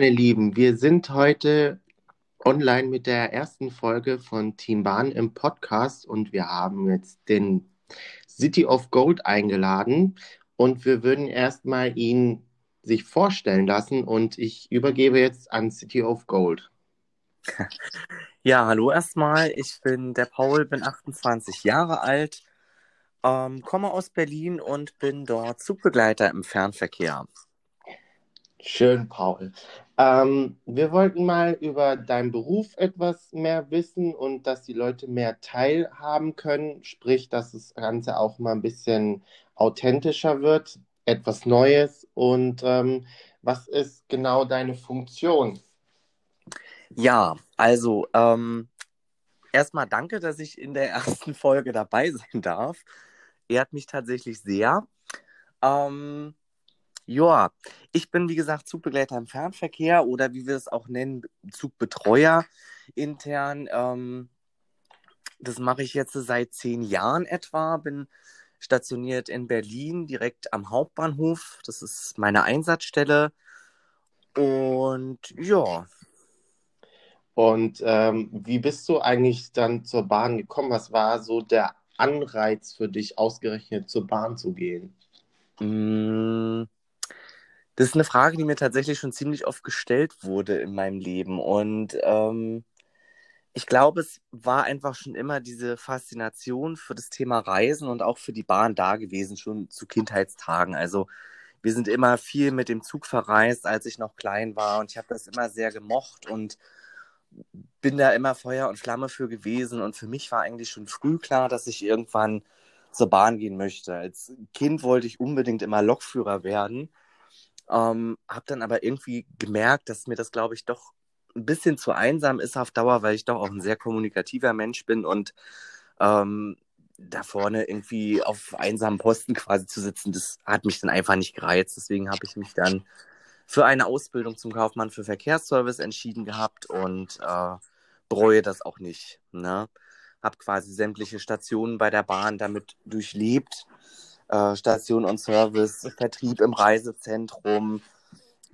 Meine Lieben, wir sind heute online mit der ersten Folge von Team Bahn im Podcast und wir haben jetzt den City of Gold eingeladen und wir würden erstmal ihn sich vorstellen lassen und ich übergebe jetzt an City of Gold. Ja, hallo erstmal. Ich bin der Paul, bin 28 Jahre alt, ähm, komme aus Berlin und bin dort Zugbegleiter im Fernverkehr. Schön, Paul. Ähm, wir wollten mal über deinen Beruf etwas mehr wissen und dass die Leute mehr teilhaben können, sprich, dass das Ganze auch mal ein bisschen authentischer wird, etwas Neues. Und ähm, was ist genau deine Funktion? Ja, also ähm, erstmal danke, dass ich in der ersten Folge dabei sein darf. Ehrt mich tatsächlich sehr. Ähm, ja, ich bin wie gesagt Zugbegleiter im Fernverkehr oder wie wir es auch nennen, Zugbetreuer intern. Ähm, das mache ich jetzt seit zehn Jahren etwa. Bin stationiert in Berlin, direkt am Hauptbahnhof. Das ist meine Einsatzstelle. Und ja. Und ähm, wie bist du eigentlich dann zur Bahn gekommen? Was war so der Anreiz für dich, ausgerechnet zur Bahn zu gehen? Mmh das ist eine Frage, die mir tatsächlich schon ziemlich oft gestellt wurde in meinem Leben. Und ähm, ich glaube, es war einfach schon immer diese Faszination für das Thema Reisen und auch für die Bahn da gewesen, schon zu Kindheitstagen. Also wir sind immer viel mit dem Zug verreist, als ich noch klein war. Und ich habe das immer sehr gemocht und bin da immer Feuer und Flamme für gewesen. Und für mich war eigentlich schon früh klar, dass ich irgendwann zur Bahn gehen möchte. Als Kind wollte ich unbedingt immer Lokführer werden. Ähm, habe dann aber irgendwie gemerkt, dass mir das, glaube ich, doch ein bisschen zu einsam ist auf Dauer, weil ich doch auch ein sehr kommunikativer Mensch bin und ähm, da vorne irgendwie auf einsamen Posten quasi zu sitzen, das hat mich dann einfach nicht gereizt. Deswegen habe ich mich dann für eine Ausbildung zum Kaufmann für Verkehrsservice entschieden gehabt und äh, bereue das auch nicht. Ne? Habe quasi sämtliche Stationen bei der Bahn damit durchlebt äh, Station und Service, Vertrieb im Reisezentrum,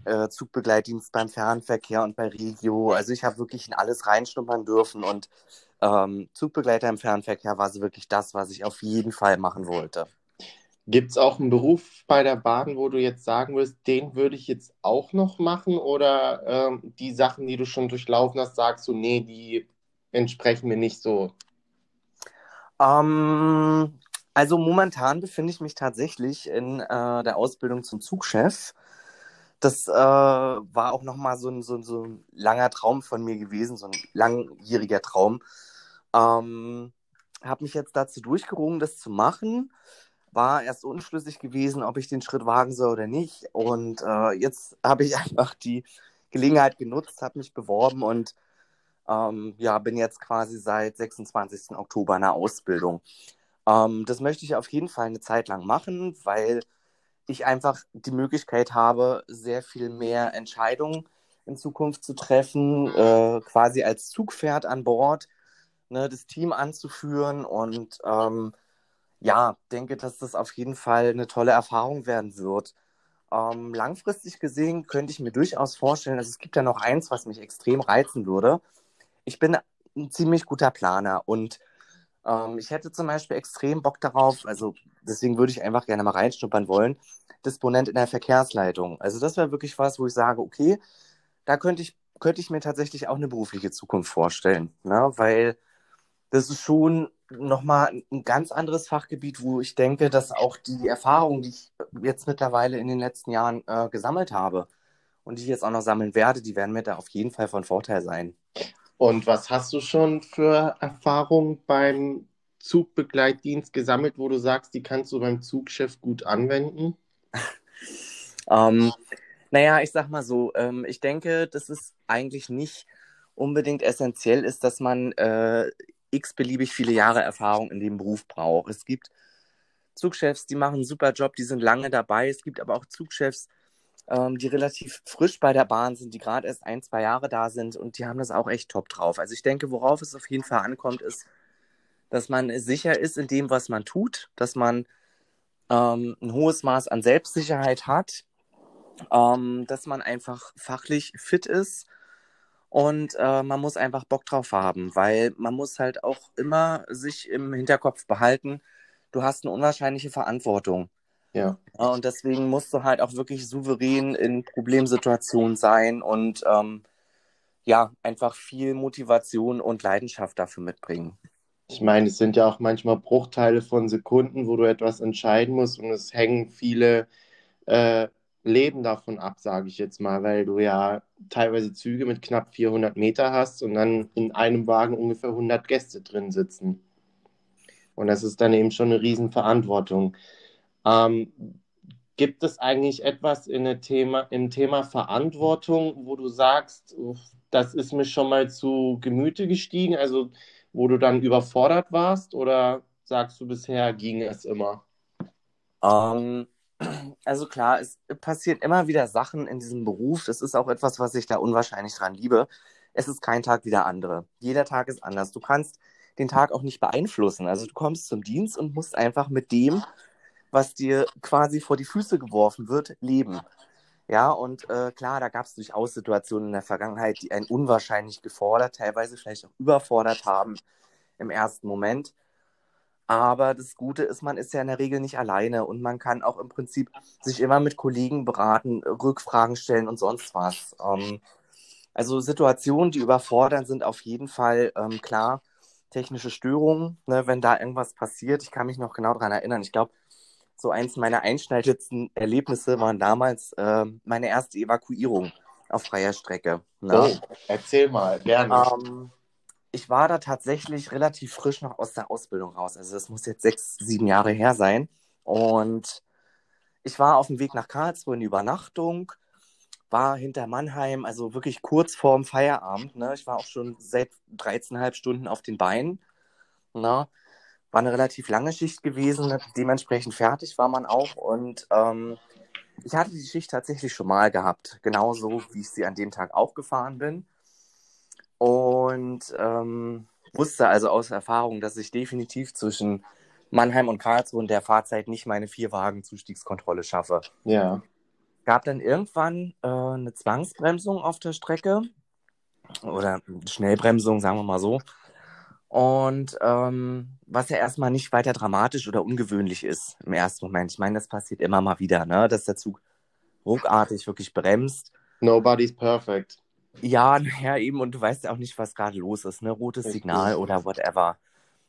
äh, Zugbegleitdienst beim Fernverkehr und bei Regio. Also ich habe wirklich in alles reinschnuppern dürfen und ähm, Zugbegleiter im Fernverkehr war so wirklich das, was ich auf jeden Fall machen wollte. Gibt es auch einen Beruf bei der Bahn, wo du jetzt sagen wirst, den würde ich jetzt auch noch machen? Oder ähm, die Sachen, die du schon durchlaufen hast, sagst du, nee, die entsprechen mir nicht so? Ähm, also momentan befinde ich mich tatsächlich in äh, der Ausbildung zum Zugchef. Das äh, war auch nochmal so ein, so, so ein langer Traum von mir gewesen, so ein langjähriger Traum. Ähm, habe mich jetzt dazu durchgerungen, das zu machen. War erst unschlüssig gewesen, ob ich den Schritt wagen soll oder nicht. Und äh, jetzt habe ich einfach die Gelegenheit genutzt, habe mich beworben und ähm, ja, bin jetzt quasi seit 26. Oktober in der Ausbildung. Ähm, das möchte ich auf jeden Fall eine Zeit lang machen, weil ich einfach die Möglichkeit habe, sehr viel mehr Entscheidungen in Zukunft zu treffen, äh, quasi als Zugpferd an Bord, ne, das Team anzuführen und ähm, ja, denke, dass das auf jeden Fall eine tolle Erfahrung werden wird. Ähm, langfristig gesehen könnte ich mir durchaus vorstellen, also es gibt ja noch eins, was mich extrem reizen würde. Ich bin ein ziemlich guter Planer und ähm, ich hätte zum Beispiel extrem Bock darauf, also deswegen würde ich einfach gerne mal reinschnuppern wollen, Disponent in der Verkehrsleitung. Also das wäre wirklich was, wo ich sage, okay, da könnte ich, könnte ich mir tatsächlich auch eine berufliche Zukunft vorstellen, ne? weil das ist schon nochmal ein ganz anderes Fachgebiet, wo ich denke, dass auch die Erfahrung, die ich jetzt mittlerweile in den letzten Jahren äh, gesammelt habe und die ich jetzt auch noch sammeln werde, die werden mir da auf jeden Fall von Vorteil sein. Und was hast du schon für Erfahrungen beim Zugbegleitdienst gesammelt, wo du sagst, die kannst du beim Zugchef gut anwenden? ähm, naja, ich sag mal so, ähm, ich denke, dass es eigentlich nicht unbedingt essentiell ist, dass man äh, x-beliebig viele Jahre Erfahrung in dem Beruf braucht. Es gibt Zugchefs, die machen einen super Job, die sind lange dabei. Es gibt aber auch Zugchefs, ähm, die relativ frisch bei der Bahn sind, die gerade erst ein, zwei Jahre da sind und die haben das auch echt top drauf. Also ich denke, worauf es auf jeden Fall ankommt, ist, dass man sicher ist in dem, was man tut, dass man ähm, ein hohes Maß an Selbstsicherheit hat ähm, dass man einfach fachlich fit ist und äh, man muss einfach Bock drauf haben, weil man muss halt auch immer sich im Hinterkopf behalten, du hast eine unwahrscheinliche Verantwortung. Ja. Und deswegen musst du halt auch wirklich souverän in Problemsituationen sein und ähm, ja, einfach viel Motivation und Leidenschaft dafür mitbringen. Ich meine, es sind ja auch manchmal Bruchteile von Sekunden, wo du etwas entscheiden musst und es hängen viele äh, Leben davon ab, sage ich jetzt mal, weil du ja teilweise Züge mit knapp 400 Meter hast und dann in einem Wagen ungefähr 100 Gäste drin sitzen. Und das ist dann eben schon eine Riesenverantwortung. Ähm, gibt es eigentlich etwas in Thema, im Thema Verantwortung, wo du sagst, das ist mir schon mal zu Gemüte gestiegen, also wo du dann überfordert warst oder sagst du bisher ging es immer? Ähm, also klar, es passieren immer wieder Sachen in diesem Beruf. Das ist auch etwas, was ich da unwahrscheinlich dran liebe. Es ist kein Tag wie der andere. Jeder Tag ist anders. Du kannst den Tag auch nicht beeinflussen. Also du kommst zum Dienst und musst einfach mit dem, was dir quasi vor die Füße geworfen wird, leben. Ja, und äh, klar, da gab es durchaus Situationen in der Vergangenheit, die einen unwahrscheinlich gefordert, teilweise vielleicht auch überfordert haben im ersten Moment. Aber das Gute ist, man ist ja in der Regel nicht alleine und man kann auch im Prinzip sich immer mit Kollegen beraten, Rückfragen stellen und sonst was. Ähm, also Situationen, die überfordern, sind auf jeden Fall ähm, klar. Technische Störungen, ne, wenn da irgendwas passiert. Ich kann mich noch genau daran erinnern. Ich glaube, so eins meiner einschneidendsten Erlebnisse waren damals äh, meine erste Evakuierung auf freier Strecke. Ne? Oh, erzähl mal, gerne. Ähm, ich war da tatsächlich relativ frisch noch aus der Ausbildung raus. Also das muss jetzt sechs, sieben Jahre her sein. Und ich war auf dem Weg nach Karlsruhe in die Übernachtung, war hinter Mannheim, also wirklich kurz vorm Feierabend. Ne? Ich war auch schon seit 13,5 Stunden auf den Beinen. Ne? War eine relativ lange Schicht gewesen, dementsprechend fertig war man auch. Und ähm, ich hatte die Schicht tatsächlich schon mal gehabt, genauso wie ich sie an dem Tag auch gefahren bin. Und ähm, wusste also aus Erfahrung, dass ich definitiv zwischen Mannheim und Karlsruhe in der Fahrzeit nicht meine vier Wagen Zustiegskontrolle schaffe. Ja. Gab dann irgendwann äh, eine Zwangsbremsung auf der Strecke oder Schnellbremsung, sagen wir mal so. Und ähm, was ja erstmal nicht weiter dramatisch oder ungewöhnlich ist im ersten Moment. Ich meine, das passiert immer mal wieder, ne? dass der Zug ruckartig wirklich bremst. Nobody's perfect. Ja, naja, eben, und du weißt ja auch nicht, was gerade los ist, ne? Rotes Richtig. Signal oder whatever.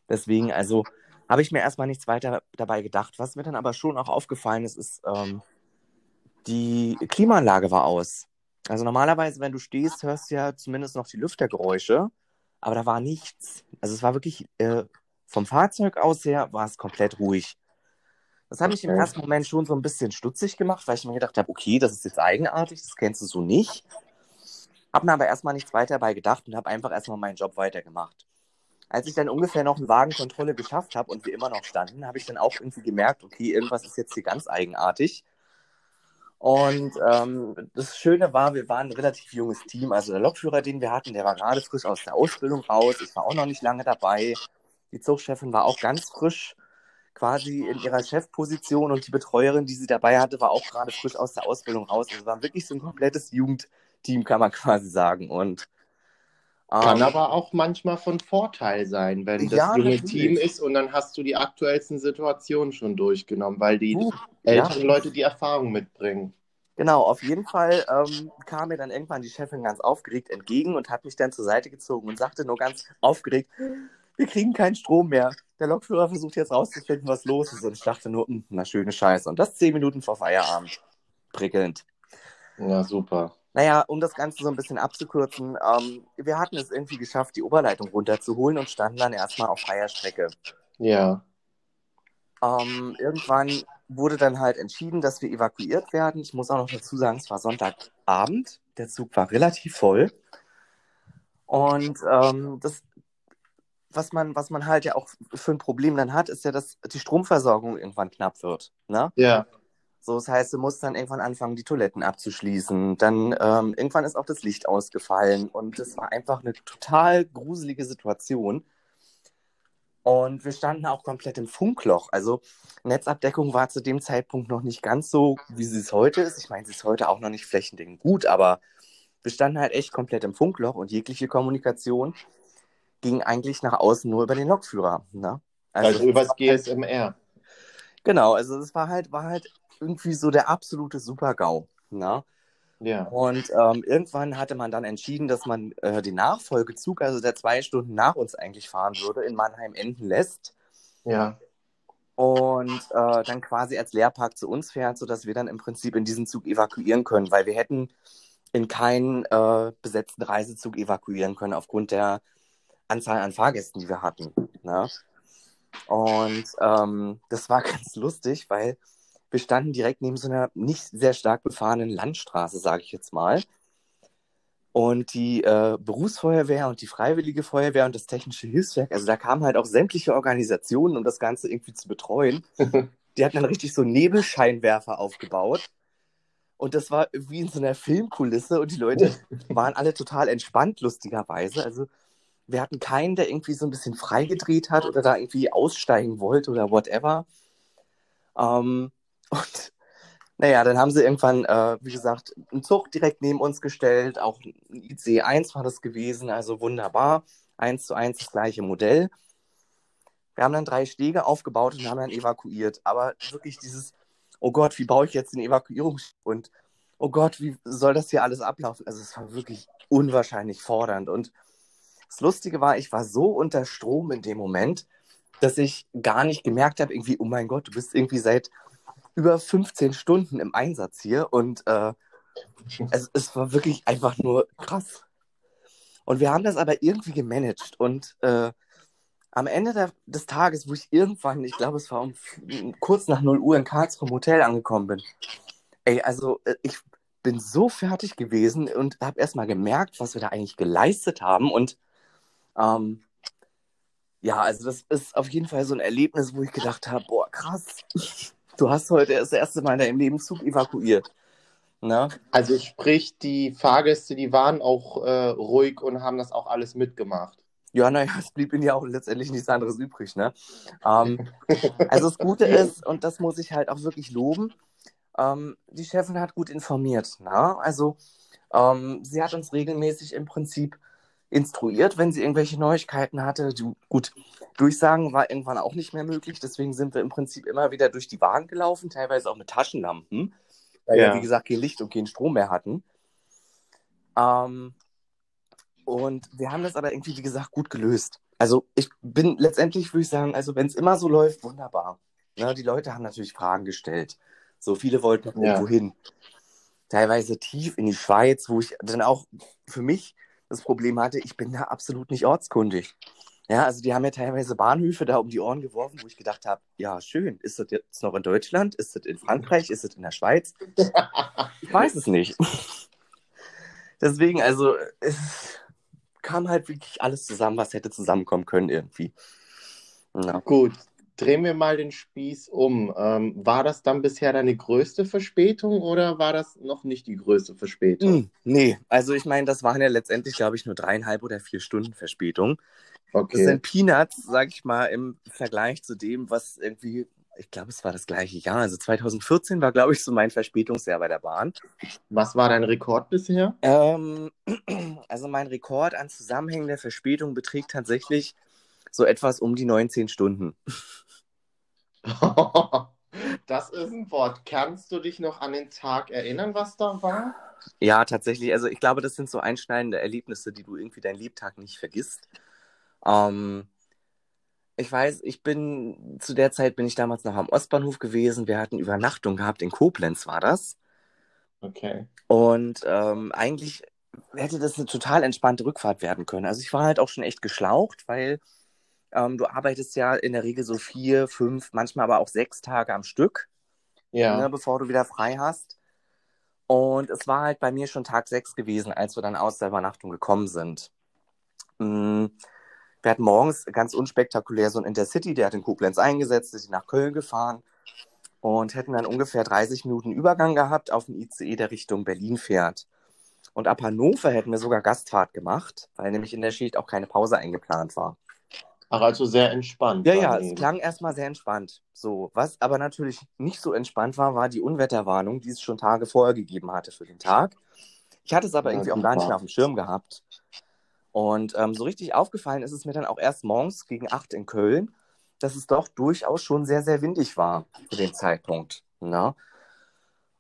Deswegen, also, habe ich mir erstmal nichts weiter dabei gedacht. Was mir dann aber schon auch aufgefallen ist, ist, ähm, die Klimaanlage war aus. Also normalerweise, wenn du stehst, hörst du ja zumindest noch die Lüftergeräusche, aber da war nichts. Also es war wirklich, äh, vom Fahrzeug aus her war es komplett ruhig. Das hat mich im ersten Moment schon so ein bisschen stutzig gemacht, weil ich mir gedacht habe, okay, das ist jetzt eigenartig, das kennst du so nicht. Habe mir aber erstmal nichts weiter dabei gedacht und habe einfach erstmal meinen Job weitergemacht. Als ich dann ungefähr noch eine Wagenkontrolle geschafft habe und wir immer noch standen, habe ich dann auch irgendwie gemerkt, okay, irgendwas ist jetzt hier ganz eigenartig. Und ähm, das Schöne war, wir waren ein relativ junges Team. Also der Lokführer, den wir hatten, der war gerade frisch aus der Ausbildung raus. Ich war auch noch nicht lange dabei. Die Zugchefin war auch ganz frisch quasi in ihrer Chefposition und die Betreuerin, die sie dabei hatte, war auch gerade frisch aus der Ausbildung raus. Also war wirklich so ein komplettes Jugend, Team, kann man quasi sagen. Und kann ähm, aber auch manchmal von Vorteil sein, wenn das ja, junge Team ist und dann hast du die aktuellsten Situationen schon durchgenommen, weil die uh, älteren ja. Leute die Erfahrung mitbringen. Genau, auf jeden Fall ähm, kam mir dann irgendwann die Chefin ganz aufgeregt entgegen und hat mich dann zur Seite gezogen und sagte nur ganz aufgeregt, wir kriegen keinen Strom mehr. Der Lokführer versucht jetzt rauszufinden, was los ist. Und ich dachte nur, hm, na schöne Scheiße. Und das zehn Minuten vor Feierabend. Prickelnd. Ja, super. Naja, um das Ganze so ein bisschen abzukürzen, ähm, wir hatten es irgendwie geschafft, die Oberleitung runterzuholen und standen dann erstmal auf freier Strecke. Ja. Ähm, irgendwann wurde dann halt entschieden, dass wir evakuiert werden. Ich muss auch noch dazu sagen, es war Sonntagabend. Der Zug war relativ voll. Und ähm, das, was man, was man halt ja auch für ein Problem dann hat, ist ja, dass die Stromversorgung irgendwann knapp wird. Ne? Ja. So, das heißt, du musst dann irgendwann anfangen, die Toiletten abzuschließen. Dann ähm, irgendwann ist auch das Licht ausgefallen und es war einfach eine total gruselige Situation. Und wir standen auch komplett im Funkloch. Also Netzabdeckung war zu dem Zeitpunkt noch nicht ganz so, wie sie es heute ist. Ich meine, sie ist heute auch noch nicht flächendeckend gut, aber wir standen halt echt komplett im Funkloch und jegliche Kommunikation ging eigentlich nach außen nur über den Lokführer. Ne? Also, also übers GSMR. Halt, genau, also es war halt, war halt irgendwie so der absolute Super-GAU. Ne? Ja. Und ähm, irgendwann hatte man dann entschieden, dass man äh, den Nachfolgezug, also der zwei Stunden nach uns eigentlich fahren würde, in Mannheim enden lässt. Ja. Und äh, dann quasi als Lehrpark zu uns fährt, sodass wir dann im Prinzip in diesen Zug evakuieren können, weil wir hätten in keinen äh, besetzten Reisezug evakuieren können aufgrund der Anzahl an Fahrgästen, die wir hatten. Ne? Und ähm, das war ganz lustig, weil wir standen direkt neben so einer nicht sehr stark befahrenen Landstraße, sage ich jetzt mal. Und die äh, Berufsfeuerwehr und die Freiwillige Feuerwehr und das Technische Hilfswerk, also da kamen halt auch sämtliche Organisationen, um das Ganze irgendwie zu betreuen. die hatten dann richtig so Nebelscheinwerfer aufgebaut. Und das war wie in so einer Filmkulisse und die Leute waren alle total entspannt, lustigerweise. Also wir hatten keinen, der irgendwie so ein bisschen freigedreht hat oder da irgendwie aussteigen wollte oder whatever. Ähm, und naja, dann haben sie irgendwann, äh, wie gesagt, einen Zug direkt neben uns gestellt. Auch ein IC 1 war das gewesen, also wunderbar. Eins zu eins das gleiche Modell. Wir haben dann drei Stege aufgebaut und haben dann evakuiert. Aber wirklich dieses, oh Gott, wie baue ich jetzt den Evakuierungs... Und oh Gott, wie soll das hier alles ablaufen? Also es war wirklich unwahrscheinlich fordernd. Und das Lustige war, ich war so unter Strom in dem Moment, dass ich gar nicht gemerkt habe, irgendwie, oh mein Gott, du bist irgendwie seit über 15 Stunden im Einsatz hier und äh, es, es war wirklich einfach nur krass. Und wir haben das aber irgendwie gemanagt und äh, am Ende der, des Tages, wo ich irgendwann, ich glaube, es war um, kurz nach 0 Uhr in Karlsruhe im Hotel angekommen bin, ey, also äh, ich bin so fertig gewesen und habe erstmal gemerkt, was wir da eigentlich geleistet haben und ähm, ja, also das ist auf jeden Fall so ein Erlebnis, wo ich gedacht habe, boah, krass du hast heute das erste Mal in deinem Leben Zug evakuiert. Na? Also sprich, die Fahrgäste, die waren auch äh, ruhig und haben das auch alles mitgemacht. Ja, naja, es blieb ihnen ja auch letztendlich nichts anderes übrig. Ne? Ähm, also das Gute ist, und das muss ich halt auch wirklich loben, ähm, die Chefin hat gut informiert. Na? Also ähm, sie hat uns regelmäßig im Prinzip instruiert, wenn sie irgendwelche Neuigkeiten hatte. Du, gut, Durchsagen war irgendwann auch nicht mehr möglich, deswegen sind wir im Prinzip immer wieder durch die Wagen gelaufen, teilweise auch mit Taschenlampen, weil ja. wir, wie gesagt, kein Licht und keinen Strom mehr hatten. Ähm, und wir haben das aber irgendwie, wie gesagt, gut gelöst. Also ich bin letztendlich, würde ich sagen, also wenn es immer so läuft, wunderbar. Ne, die Leute haben natürlich Fragen gestellt. So viele wollten ja. irgendwo hin. Teilweise tief in die Schweiz, wo ich dann auch für mich das Problem hatte, ich bin da absolut nicht ortskundig. Ja, also die haben ja teilweise Bahnhöfe da um die Ohren geworfen, wo ich gedacht habe, ja, schön, ist das jetzt noch in Deutschland? Ist das in Frankreich? Ist das in der Schweiz? Ich weiß es nicht. Deswegen, also, es kam halt wirklich alles zusammen, was hätte zusammenkommen können irgendwie. Ja. Gut, drehen wir mal den Spieß um. Ähm, war das dann bisher deine größte Verspätung oder war das noch nicht die größte Verspätung? Hm, nee, also ich meine, das waren ja letztendlich, glaube ich, nur dreieinhalb oder vier Stunden Verspätung. Okay. Das sind Peanuts, sag ich mal, im Vergleich zu dem, was irgendwie, ich glaube, es war das gleiche Jahr. Also 2014 war, glaube ich, so mein Verspätungsjahr bei der Bahn. Was war dein Rekord bisher? Ähm, also mein Rekord an zusammenhängender Verspätung beträgt tatsächlich so etwas um die 19 Stunden. das ist ein Wort. Kannst du dich noch an den Tag erinnern, was da war? Ja, tatsächlich. Also ich glaube, das sind so einschneidende Erlebnisse, die du irgendwie deinen Lebtag nicht vergisst. Ähm, ich weiß, ich bin zu der Zeit bin ich damals noch am Ostbahnhof gewesen. Wir hatten Übernachtung gehabt in Koblenz, war das. Okay. Und ähm, eigentlich hätte das eine total entspannte Rückfahrt werden können. Also ich war halt auch schon echt geschlaucht, weil ähm, du arbeitest ja in der Regel so vier, fünf, manchmal aber auch sechs Tage am Stück, ja. ne, bevor du wieder frei hast. Und es war halt bei mir schon Tag sechs gewesen, als wir dann aus der Übernachtung gekommen sind. Mhm. Wir hatten morgens ganz unspektakulär so ein Intercity, der hat in Koblenz eingesetzt, ist nach Köln gefahren und hätten dann ungefähr 30 Minuten Übergang gehabt auf den ICE, der Richtung Berlin fährt. Und ab Hannover hätten wir sogar Gastfahrt gemacht, weil nämlich in der Schicht auch keine Pause eingeplant war. Ach, also sehr entspannt. Ja, ja, es klang erstmal sehr entspannt. So, was aber natürlich nicht so entspannt war, war die Unwetterwarnung, die es schon Tage vorher gegeben hatte für den Tag. Ich hatte es aber Ja, irgendwie auch gar nicht mehr auf dem Schirm gehabt. Und ähm, so richtig aufgefallen ist es mir dann auch erst morgens gegen 8 in Köln, dass es doch durchaus schon sehr, sehr windig war zu dem Zeitpunkt. Ne?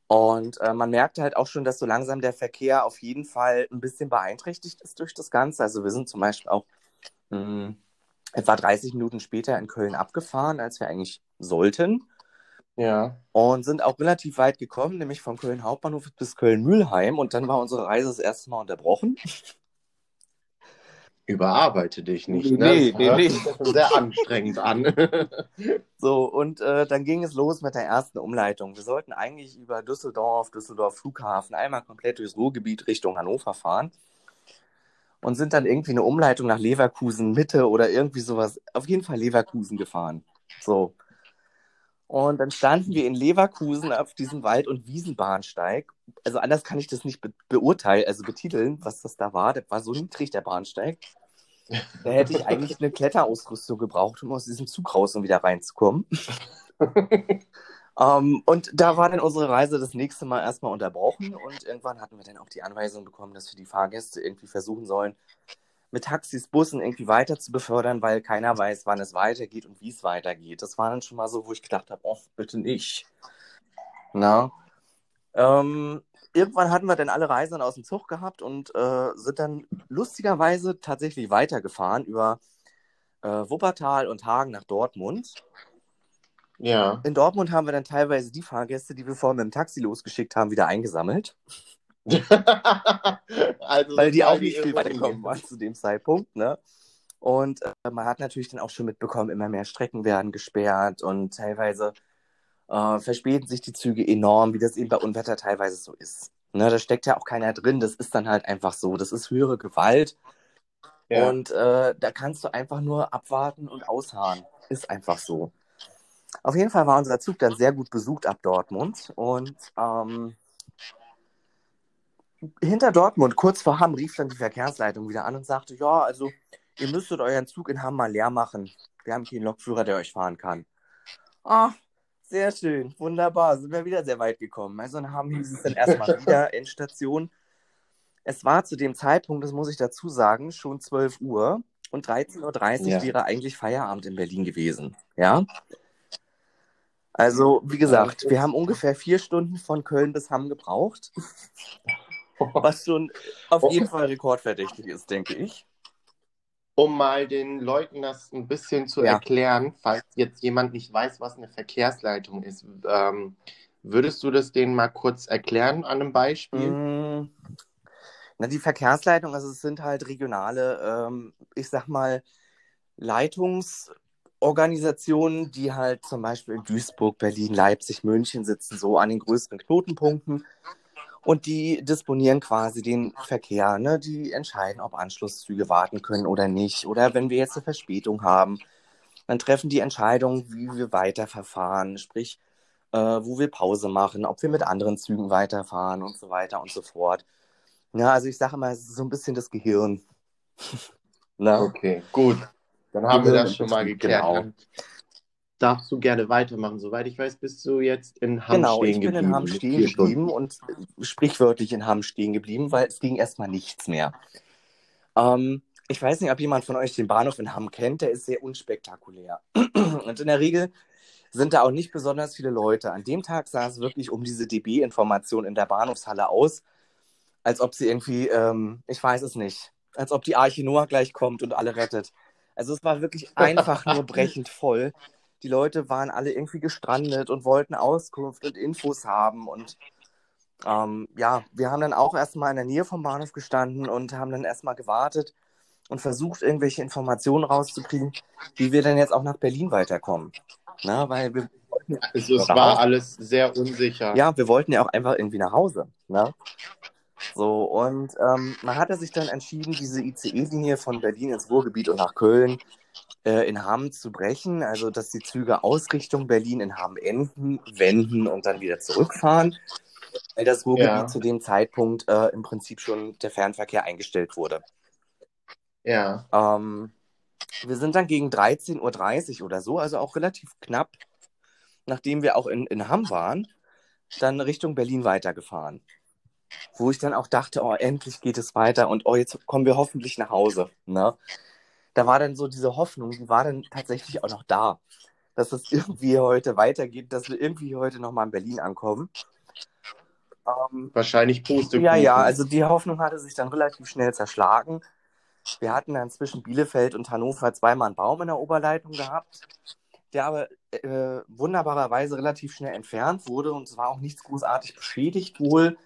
Und äh, man merkte halt auch schon, dass so langsam der Verkehr auf jeden Fall ein bisschen beeinträchtigt ist durch das Ganze. Also wir sind zum Beispiel auch mh, etwa 30 Minuten später in Köln abgefahren, als wir eigentlich sollten. Ja. Und sind auch relativ weit gekommen, nämlich von Köln Hauptbahnhof bis Köln Mühlheim. Und dann war unsere Reise das erste Mal unterbrochen. Überarbeite dich nicht, Nee, ne? nee, Das nee, nee. schon sehr anstrengend an. So, und äh, dann ging es los mit der ersten Umleitung. Wir sollten eigentlich über Düsseldorf, Düsseldorf Flughafen, einmal komplett durchs Ruhrgebiet Richtung Hannover fahren. Und sind dann irgendwie eine Umleitung nach Leverkusen Mitte oder irgendwie sowas, auf jeden Fall Leverkusen gefahren. So. Und dann standen wir in Leverkusen auf diesem Wald- und Wiesenbahnsteig. Also anders kann ich das nicht be beurteilen, also betiteln, was das da war. Der war so niedrig, der Bahnsteig. Da hätte ich eigentlich eine Kletterausrüstung gebraucht, um aus diesem Zug raus und wieder reinzukommen. Ähm, und da war dann unsere Reise das nächste Mal erstmal unterbrochen und irgendwann hatten wir dann auch die Anweisung bekommen, dass wir die Fahrgäste irgendwie versuchen sollen, mit Taxis, Bussen irgendwie weiter zu befördern, weil keiner weiß, wann es weitergeht und wie es weitergeht. Das war dann schon mal so, wo ich gedacht habe, oh, bitte nicht. Na? Ähm, irgendwann hatten wir dann alle Reisenden aus dem Zug gehabt und äh, sind dann lustigerweise tatsächlich weitergefahren über äh, Wuppertal und Hagen nach Dortmund. Ja. In Dortmund haben wir dann teilweise die Fahrgäste, die wir vorhin mit dem Taxi losgeschickt haben, wieder eingesammelt, also weil die auch nicht viel weitergekommen waren zu dem Zeitpunkt. Ne? Und äh, man hat natürlich dann auch schon mitbekommen, immer mehr Strecken werden gesperrt und teilweise äh, verspäten sich die Züge enorm, wie das eben bei Unwetter teilweise so ist. Ne, da steckt ja auch keiner drin, das ist dann halt einfach so. Das ist höhere Gewalt Ja. und äh, da kannst du einfach nur abwarten und ausharren. Ist einfach so. Auf jeden Fall war unser Zug dann sehr gut besucht ab Dortmund und ähm, hinter Dortmund, kurz vor Hamm, rief dann die Verkehrsleitung wieder an und sagte, ja, also ihr müsstet euren Zug in Hamm mal leer machen. Wir haben hier einen Lokführer, der euch fahren kann. Ah, sehr schön, wunderbar, sind wir wieder sehr weit gekommen. Also in Hamm hieß es dann erstmal wieder Endstation. Es war zu dem Zeitpunkt, das muss ich dazu sagen, schon 12 Uhr und 13.30 Uhr Ja. wäre eigentlich Feierabend in Berlin gewesen. Ja. Also, wie gesagt, wir haben ungefähr vier Stunden von Köln bis Hamm gebraucht, was schon auf jeden Fall rekordverdächtig ist, denke ich. Um mal den Leuten das ein bisschen zu Ja. erklären, falls jetzt jemand nicht weiß, was eine Verkehrsleitung ist, ähm, würdest du das denen mal kurz erklären an einem Beispiel? Mm, Na, die Verkehrsleitung, also es sind halt regionale, ähm, ich sag mal, Leitungsorganisationen, die halt zum Beispiel in Duisburg, Berlin, Leipzig, München sitzen, so an den größeren Knotenpunkten. Und die disponieren quasi den Verkehr, ne? Die entscheiden, ob Anschlusszüge warten können oder nicht. Oder wenn wir jetzt eine Verspätung haben, dann treffen die Entscheidung, wie wir weiterverfahren, sprich, äh, wo wir Pause machen, ob wir mit anderen Zügen weiterfahren und so weiter und so fort. Ja, also ich sage mal, es ist so ein bisschen das Gehirn. Ne? Okay, gut. Dann haben wir Gehirn das schon mal Betrieb, geklärt. genau. Darfst du gerne weitermachen. Soweit ich weiß, bist du jetzt in Hamm Genau, stehen ich bin geblieben. in Hamm mit stehen geblieben und äh, sprichwörtlich in Hamm stehen geblieben, weil es ging erstmal nichts mehr. Ähm, ich weiß nicht, ob jemand von euch den Bahnhof in Hamm kennt, der ist sehr unspektakulär. Und in der Regel sind da auch nicht besonders viele Leute. An dem Tag sah es wirklich um diese DB-Information in der Bahnhofshalle aus, als ob sie irgendwie, ähm, ich weiß es nicht, als ob die Arche Noah gleich kommt und alle rettet. Also es war wirklich einfach nur brechend voll. Die Leute waren alle irgendwie gestrandet und wollten Auskunft und Infos haben. Und ähm, ja, wir haben dann auch erstmal in der Nähe vom Bahnhof gestanden und haben dann erstmal gewartet und versucht, irgendwelche Informationen rauszukriegen, wie wir dann jetzt auch nach Berlin weiterkommen. Na, weil wir wollten ja, Also, es war alles sehr unsicher. ja, wir wollten ja auch einfach irgendwie nach Hause. Ne? So, und ähm, man hatte sich dann entschieden, diese ICE-Linie von Berlin ins Ruhrgebiet und nach Köln äh, in Hamm zu brechen. Also, dass die Züge aus Richtung Berlin in Hamm enden, wenden und dann wieder zurückfahren. Weil das Ruhrgebiet Ja. zu dem Zeitpunkt äh, im Prinzip schon der Fernverkehr eingestellt wurde. Ja. Ähm, wir sind dann gegen 13.30 Uhr oder so, also auch relativ knapp, nachdem wir auch in, in Hamm waren, dann Richtung Berlin weitergefahren. Wo ich dann auch dachte, oh, endlich geht es weiter und oh, jetzt kommen wir hoffentlich nach Hause. Ne? Da war dann so diese Hoffnung, die war dann tatsächlich auch noch da, dass es irgendwie heute weitergeht, dass wir irgendwie heute nochmal in Berlin ankommen. Ähm, Wahrscheinlich Pustekuchen. Ja, ja, also die Hoffnung hatte sich dann relativ schnell zerschlagen. Wir hatten dann zwischen Bielefeld und Hannover zweimal einen Baum in der Oberleitung gehabt, der aber äh, wunderbarerweise relativ schnell entfernt wurde und es war auch nichts großartig beschädigt wohl.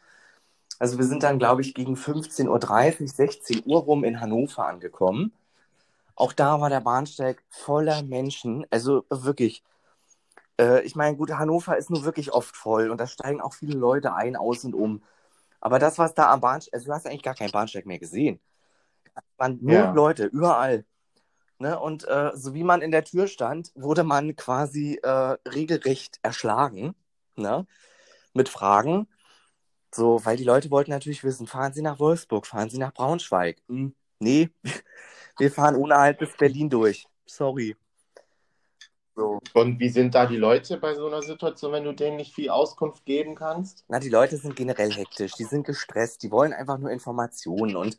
Also wir sind dann, glaube ich, gegen 15.30 Uhr, 16 Uhr rum in Hannover angekommen. Auch da war der Bahnsteig voller Menschen. Also wirklich, äh, ich meine, gut, Hannover ist nur wirklich oft voll und da steigen auch viele Leute ein, aus und um. Aber das, was da am Bahnsteig, also du hast eigentlich gar keinen Bahnsteig mehr gesehen. Es waren nur ja. Leute, überall. Ne? Und äh, so wie man in der Tür stand, wurde man quasi äh, regelrecht erschlagen. Ne? Mit Fragen. So, weil die Leute wollten natürlich wissen, fahren Sie nach Wolfsburg, fahren Sie nach Braunschweig? Hm, nee, wir fahren ohne Halt bis Berlin durch. Sorry. So. Und wie sind da die Leute bei so einer Situation, wenn du denen nicht viel Auskunft geben kannst? Na, die Leute sind generell hektisch, die sind gestresst, die wollen einfach nur Informationen und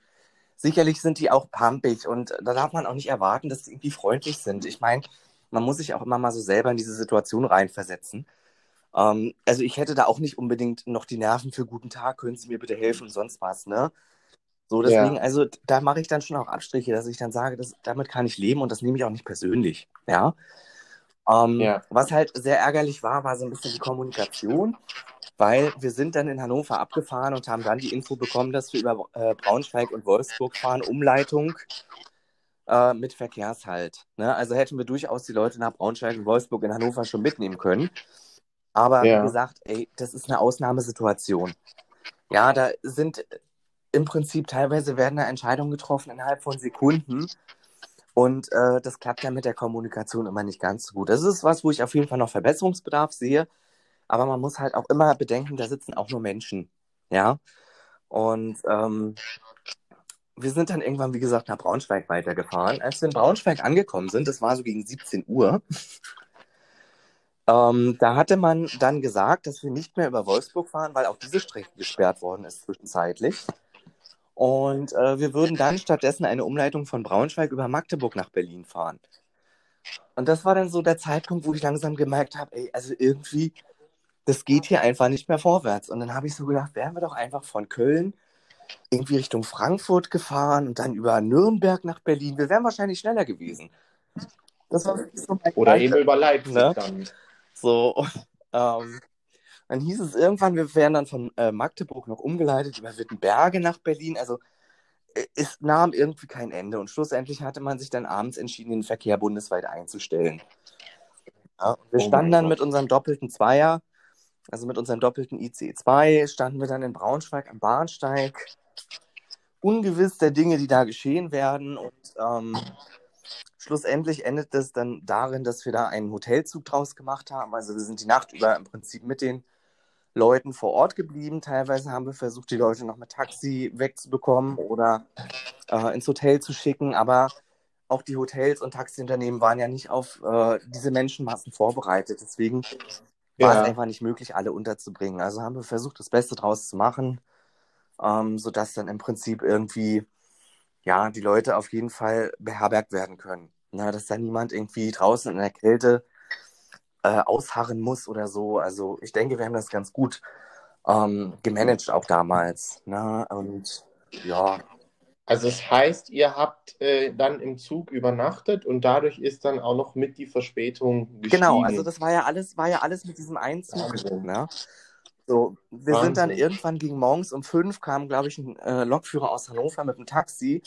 sicherlich sind die auch pampig und da darf man auch nicht erwarten, dass sie irgendwie freundlich sind. Ich meine, man muss sich auch immer mal so selber in diese Situation reinversetzen. Ähm, also ich hätte da auch nicht unbedingt noch die Nerven für guten Tag, können Sie mir bitte helfen und sonst was, ne? So, deswegen, ja. also da mache ich dann schon auch Abstriche, dass ich dann sage, das, damit kann ich leben und das nehme ich auch nicht persönlich, ja. Ähm, ja. Was halt sehr ärgerlich war, war so ein bisschen die Kommunikation, weil wir sind dann in Hannover abgefahren und haben dann die Info bekommen, dass wir über äh, Braunschweig und Wolfsburg fahren, Umleitung äh, mit Verkehrshalt. Ne? Also hätten wir durchaus die Leute nach Braunschweig und Wolfsburg in Hannover schon mitnehmen können. Aber ja. wie gesagt, ey, das ist eine Ausnahmesituation. Ja, da sind im Prinzip teilweise werden da Entscheidungen getroffen innerhalb von Sekunden. Und äh, das klappt ja mit der Kommunikation immer nicht ganz so gut. Das ist was, wo ich auf jeden Fall noch Verbesserungsbedarf sehe. Aber man muss halt auch immer bedenken, da sitzen auch nur Menschen. Ja. Und ähm, wir sind dann irgendwann, wie gesagt, nach Braunschweig weitergefahren. Als wir in Braunschweig angekommen sind, das war so gegen 17 Uhr, ähm, da hatte man dann gesagt, dass wir nicht mehr über Wolfsburg fahren, weil auch diese Strecke gesperrt worden ist zwischenzeitlich. Und äh, wir würden dann stattdessen eine Umleitung von Braunschweig über Magdeburg nach Berlin fahren. Und das war dann so der Zeitpunkt, wo ich langsam gemerkt habe, ey, also irgendwie, das geht hier einfach nicht mehr vorwärts. Und dann habe ich so gedacht, wären wir doch einfach von Köln irgendwie Richtung Frankfurt gefahren und dann über Nürnberg nach Berlin. Wir wären wahrscheinlich schneller gewesen. Das war so Oder eben über Leipzig ne? dann. So, ähm, dann hieß es irgendwann, wir wären dann von äh, Magdeburg noch umgeleitet über Wittenberge nach Berlin. Also äh, es nahm irgendwie kein Ende. Und schlussendlich hatte man sich dann abends entschieden, den Verkehr bundesweit einzustellen. Ja, wir oh standen dann mit unserem doppelten Zweier, also mit unserem doppelten ICE 2, standen wir dann in Braunschweig am Bahnsteig. Ungewiss der Dinge, die da geschehen werden. Und ähm, schlussendlich endet es dann darin, dass wir da einen Hotelzug draus gemacht haben. Also wir sind die Nacht über im Prinzip mit den Leuten vor Ort geblieben. Teilweise haben wir versucht, die Leute noch mit Taxi wegzubekommen oder äh, ins Hotel zu schicken. Aber auch die Hotels und Taxiunternehmen waren ja nicht auf äh, diese Menschenmassen vorbereitet. Deswegen ja. war es einfach nicht möglich, alle unterzubringen. Also haben wir versucht, das Beste draus zu machen, ähm, sodass dann im Prinzip irgendwie ja, die Leute auf jeden Fall beherbergt werden können. Na, dass da niemand irgendwie draußen in der Kälte äh, ausharren muss oder so. Also ich denke, wir haben das ganz gut ähm, gemanagt auch damals. Ne? Und ja. Also es heißt, ihr habt äh, dann im Zug übernachtet und dadurch ist dann auch noch mit die Verspätung gestiegen. Genau, also das war ja alles, war ja alles mit diesem Einzug. Ne? So, wir Wahnsinn. sind dann irgendwann gegen morgens um fünf kam, glaube ich, ein äh, Lokführer aus Hannover mit einem Taxi,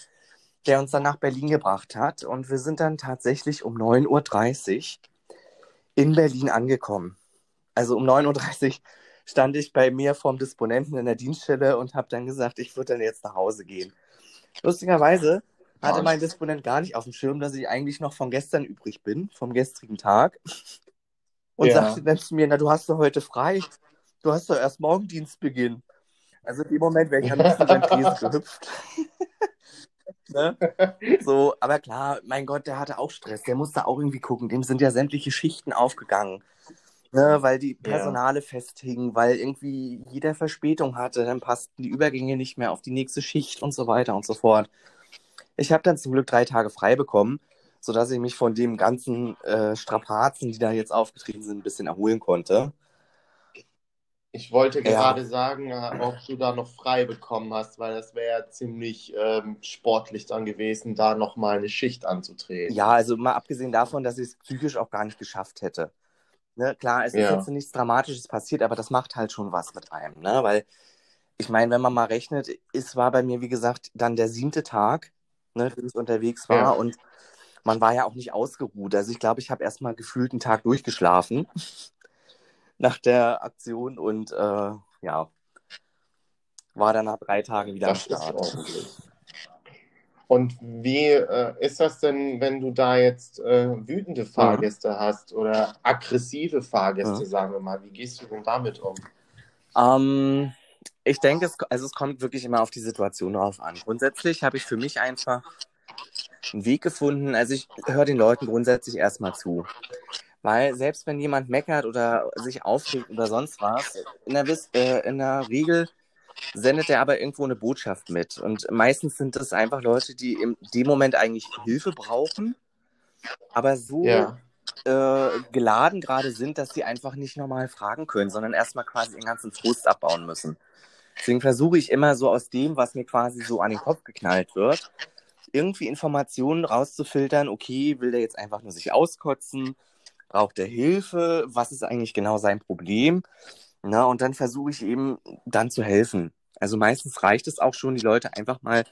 der uns dann nach Berlin gebracht hat. Und wir sind dann tatsächlich um 9.30 Uhr in Berlin angekommen. Also um 9.30 Uhr stand ich bei mir vorm Disponenten in der Dienststelle und habe dann gesagt, ich würde dann jetzt nach Hause gehen. Lustigerweise hatte mein Disponent gar nicht auf dem Schirm, dass ich eigentlich noch von gestern übrig bin, vom gestrigen Tag. Und ja. sagte dann zu mir, na, du hast doch heute frei. Du hast doch erst morgen Dienstbeginn. Also in dem Moment wäre ich am liebsten beim Käse gehüpft. ne? So, aber klar, mein Gott, der hatte auch Stress. Der musste auch irgendwie gucken. Dem sind ja sämtliche Schichten aufgegangen. Ne, weil die Personale ja. festhingen, weil irgendwie jeder Verspätung hatte, dann passten die Übergänge nicht mehr auf die nächste Schicht und so weiter und so fort. Ich habe dann zum Glück drei Tage frei bekommen, sodass ich mich von dem ganzen äh, Strapazen, die da jetzt aufgetreten sind, ein bisschen erholen konnte. Ich wollte gerade ja. sagen, äh, ob du da noch frei bekommen hast, weil das wäre ja ziemlich ähm, sportlich dann gewesen, da nochmal eine Schicht anzutreten. Ja, also mal abgesehen davon, dass ich es psychisch auch gar nicht geschafft hätte. Ne, klar, es ja. ist jetzt nichts Dramatisches passiert, aber das macht halt schon was mit einem, ne? Weil ich meine, wenn man mal rechnet, es war bei mir, wie gesagt, dann der siebte Tag, ne, den ich unterwegs war ja. und man war ja auch nicht ausgeruht. Also ich glaube, ich habe erst mal gefühlt einen Tag durchgeschlafen nach der Aktion und äh, ja, war dann nach drei Tagen wieder das am Start. Und wie äh, ist das denn, wenn du da jetzt äh, wütende Fahrgäste ja. hast oder aggressive Fahrgäste, ja. sagen wir mal? Wie gehst du denn damit um? Ähm, ich denke, es, also es kommt wirklich immer auf die Situation drauf an. Grundsätzlich habe ich für mich einfach einen Weg gefunden. Also ich höre den Leuten grundsätzlich erstmal zu. Weil selbst wenn jemand meckert oder sich aufregt oder sonst was, in der, äh, in der Regel sendet er aber irgendwo eine Botschaft mit. Und meistens sind das einfach Leute, die in dem Moment eigentlich Hilfe brauchen, aber so ja. äh, geladen gerade sind, dass sie einfach nicht normal fragen können, sondern erstmal quasi den ganzen Frust abbauen müssen. Deswegen versuche ich immer so aus dem, was mir quasi so an den Kopf geknallt wird, irgendwie Informationen rauszufiltern, okay, will der jetzt einfach nur sich auskotzen braucht er Hilfe, was ist eigentlich genau sein Problem. Na, und dann versuche ich eben dann zu helfen. Also meistens reicht es auch schon, die Leute einfach mal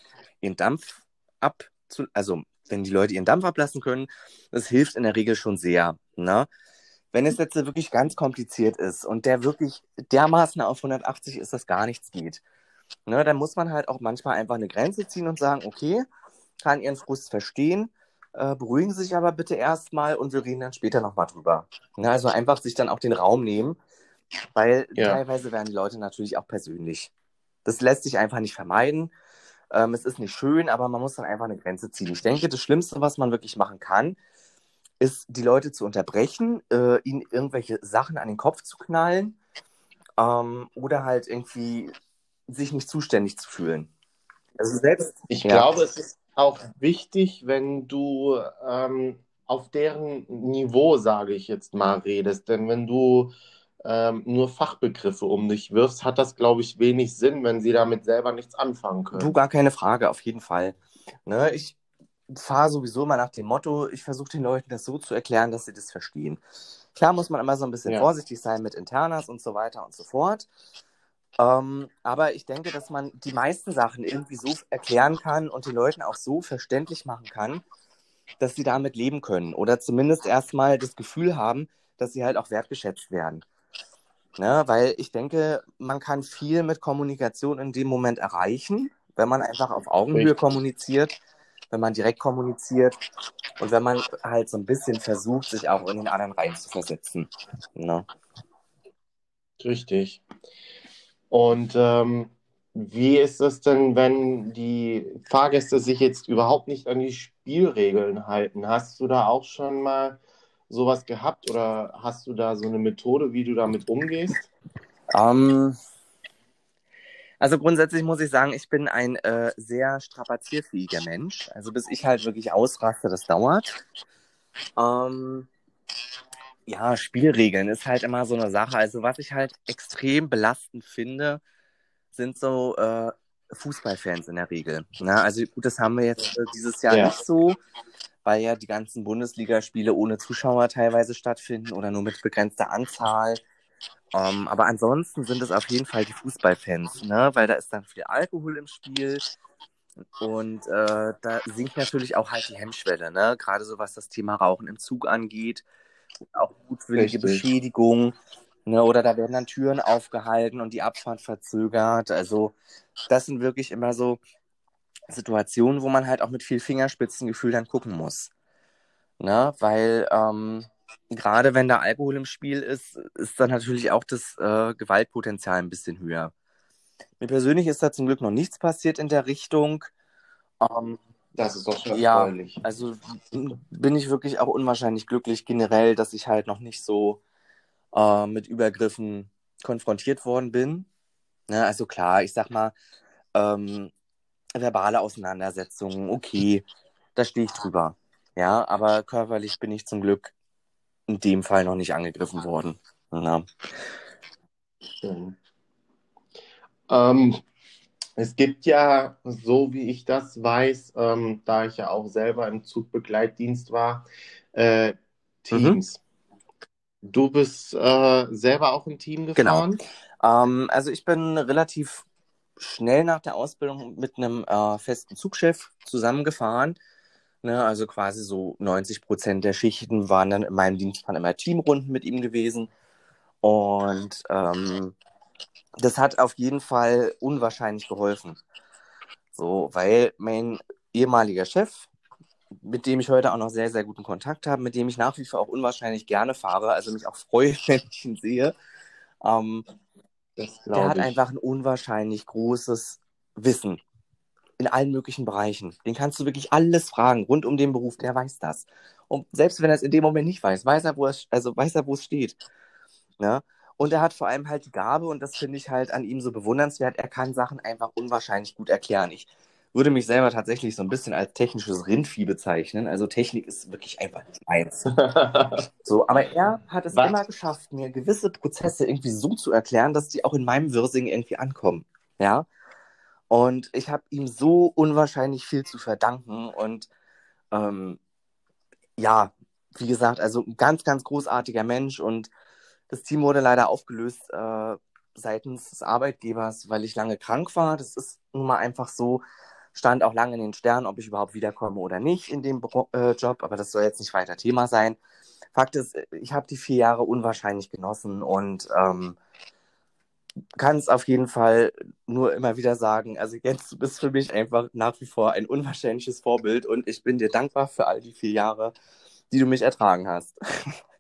ihren Dampf ab, also wenn die Leute ihren Dampf ablassen können, das hilft in der Regel schon sehr. Na? Wenn es jetzt wirklich ganz kompliziert ist und der wirklich dermaßen auf 180 ist, dass gar nichts geht, ne, dann muss man halt auch manchmal einfach eine Grenze ziehen und sagen, okay, kann ihren Frust verstehen, äh, beruhigen Sie sich aber bitte erstmal und wir reden dann später nochmal drüber. Ja, also einfach sich dann auch den Raum nehmen, weil ja. teilweise werden die Leute natürlich auch persönlich. Das lässt sich einfach nicht vermeiden. Ähm, es ist nicht schön, aber man muss dann einfach eine Grenze ziehen. Ich denke, das Schlimmste, was man wirklich machen kann, ist, die Leute zu unterbrechen, äh, ihnen irgendwelche Sachen an den Kopf zu knallen ähm, oder halt irgendwie sich nicht zuständig zu fühlen. Also selbst. Ich ja. glaube, es ist auch wichtig, wenn du ähm, auf deren Niveau, sage ich jetzt mal, redest. Denn wenn du ähm, nur Fachbegriffe um dich wirfst, hat das, glaube ich, wenig Sinn, wenn sie damit selber nichts anfangen können. Du, gar keine Frage, auf jeden Fall. Ne, ich fahre sowieso mal nach dem Motto, ich versuche den Leuten das so zu erklären, dass sie das verstehen. Klar muss man immer so ein bisschen ja. vorsichtig sein mit Internas und so weiter und so fort. Ähm, aber ich denke, dass man die meisten Sachen irgendwie so erklären kann und den Leuten auch so verständlich machen kann, dass sie damit leben können oder zumindest erstmal das Gefühl haben, dass sie halt auch wertgeschätzt werden. Ne? Weil ich denke, man kann viel mit Kommunikation in dem Moment erreichen, wenn man einfach auf Augenhöhe Richtig. kommuniziert, wenn man direkt kommuniziert und wenn man halt so ein bisschen versucht, sich auch in den anderen Reihen zu versetzen. Ne? Richtig. Und ähm, wie ist es denn, wenn die Fahrgäste sich jetzt überhaupt nicht an die Spielregeln halten? Hast du da auch schon mal sowas gehabt oder hast du da so eine Methode, wie du damit umgehst? Um, ähm, also grundsätzlich muss ich sagen, ich bin ein äh, sehr strapazierfähiger Mensch. Also bis ich halt wirklich ausraste, das dauert. Um, ähm, ja, Spielregeln ist halt immer so eine Sache. Also was ich halt extrem belastend finde, sind so äh, Fußballfans in der Regel. Na, ne? also gut, das haben wir jetzt äh, dieses Jahr ja. nicht so, weil ja die ganzen Bundesligaspiele ohne Zuschauer teilweise stattfinden oder nur mit begrenzter Anzahl. Ähm, aber ansonsten sind es auf jeden Fall die Fußballfans, ne? weil da ist dann viel Alkohol im Spiel. Und äh, da sinkt natürlich auch halt die Hemmschwelle, ne? Gerade so was das Thema Rauchen im Zug angeht auch gutwillige Beschädigung. Ne, oder da werden dann Türen aufgehalten und die Abfahrt verzögert. Also das sind wirklich immer so Situationen, wo man halt auch mit viel Fingerspitzengefühl dann gucken muss. Ne, weil ähm, gerade wenn da Alkohol im Spiel ist, ist dann natürlich auch das äh, Gewaltpotenzial ein bisschen höher. Mir persönlich ist da zum Glück noch nichts passiert in der Richtung. Ähm, das ist doch schon ja, erfreulich. also bin ich wirklich auch unwahrscheinlich glücklich generell, dass ich halt noch nicht so äh, mit Übergriffen konfrontiert worden bin. Ne, also klar, ich sag mal, ähm, verbale Auseinandersetzungen, okay, da stehe ich drüber. Ja, aber körperlich bin ich zum Glück in dem Fall noch nicht angegriffen worden. Ja. Schön. Ähm, es gibt ja, so wie ich das weiß, ähm, da ich ja auch selber im Zugbegleitdienst war, äh, Teams. Mhm. Du bist äh, selber auch im Team genau. gefahren? Genau. Ähm, also ich bin relativ schnell nach der Ausbildung mit einem äh, festen Zugchef zusammengefahren. Ne, also quasi so 90 Prozent der Schichten waren dann in meinem Dienstplan immer Teamrunden mit ihm gewesen. Und ähm, das hat auf jeden Fall unwahrscheinlich geholfen. So, weil mein ehemaliger Chef, mit dem ich heute auch noch sehr, sehr guten Kontakt habe, mit dem ich nach wie vor auch unwahrscheinlich gerne fahre, also mich auch freue, wenn ich ihn sehe, ähm, der hat ich. einfach ein unwahrscheinlich großes Wissen in allen möglichen Bereichen. Den kannst du wirklich alles fragen rund um den Beruf, der weiß das. Und selbst wenn er es in dem Moment nicht weiß, weiß er, wo es, also weiß er, wo es steht. Ne? Und er hat vor allem halt die Gabe, und das finde ich halt an ihm so bewundernswert, er kann Sachen einfach unwahrscheinlich gut erklären. Ich würde mich selber tatsächlich so ein bisschen als technisches Rindvieh bezeichnen. Also Technik ist wirklich einfach nicht meins. so, aber er hat es Was? immer geschafft, mir gewisse Prozesse irgendwie so zu erklären, dass die auch in meinem Wirsing irgendwie ankommen. Ja. Und ich habe ihm so unwahrscheinlich viel zu verdanken. Und ähm, ja, wie gesagt, also ein ganz, ganz großartiger Mensch. Und das Team wurde leider aufgelöst äh, seitens des Arbeitgebers, weil ich lange krank war. Das ist nun mal einfach so. Stand auch lange in den Sternen, ob ich überhaupt wiederkomme oder nicht in dem äh, Job. Aber das soll jetzt nicht weiter Thema sein. Fakt ist, ich habe die vier Jahre unwahrscheinlich genossen und ähm, kann es auf jeden Fall nur immer wieder sagen. Also Jens, du bist für mich einfach nach wie vor ein unwahrscheinliches Vorbild und ich bin dir dankbar für all die vier Jahre, die du mich ertragen hast.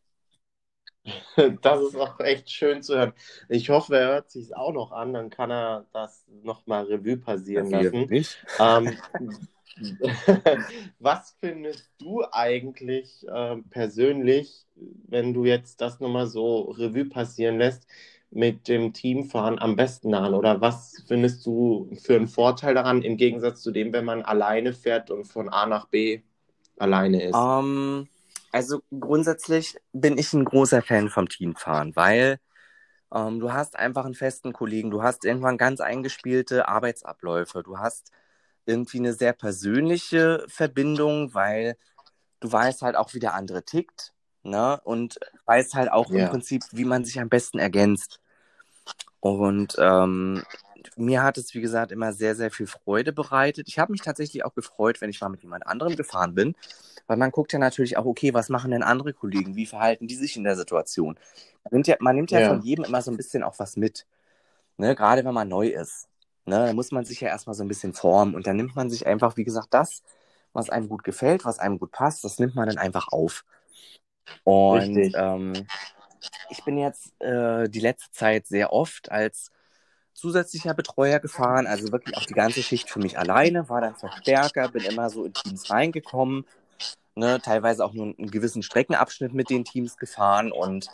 Das ist auch echt schön zu hören. Ich hoffe, er hört sich auch noch an, dann kann er das nochmal Revue passieren das lassen. Ähm, was findest du eigentlich äh, persönlich, wenn du jetzt das nochmal so Revue passieren lässt, mit dem Teamfahren am besten an? Oder was findest du für einen Vorteil daran, im Gegensatz zu dem, wenn man alleine fährt und von A nach B alleine ist? Um, ähm, also grundsätzlich bin ich ein großer Fan vom Teamfahren, weil ähm, du hast einfach einen festen Kollegen, du hast irgendwann ganz eingespielte Arbeitsabläufe, du hast irgendwie eine sehr persönliche Verbindung, weil du weißt halt auch, wie der andere tickt. Ne? Und weißt halt auch ja. im Prinzip, wie man sich am besten ergänzt. Und ähm, mir hat es, wie gesagt, immer sehr, sehr viel Freude bereitet. Ich habe mich tatsächlich auch gefreut, wenn ich mal mit jemand anderem gefahren bin, weil man guckt ja natürlich auch, okay, was machen denn andere Kollegen? Wie verhalten die sich in der Situation? Man nimmt ja, man nimmt ja, ja. von jedem immer so ein bisschen auch was mit. Ne? Gerade wenn man neu ist. Ne? Da muss man sich ja erstmal so ein bisschen formen und dann nimmt man sich einfach, wie gesagt, das, was einem gut gefällt, was einem gut passt, das nimmt man dann einfach auf. Und ähm, ich bin jetzt äh, die letzte Zeit sehr oft als zusätzlicher Betreuer gefahren, also wirklich auch die ganze Schicht für mich alleine, war dann Verstärker, bin immer so in Teams reingekommen, ne, teilweise auch nur einen gewissen Streckenabschnitt mit den Teams gefahren und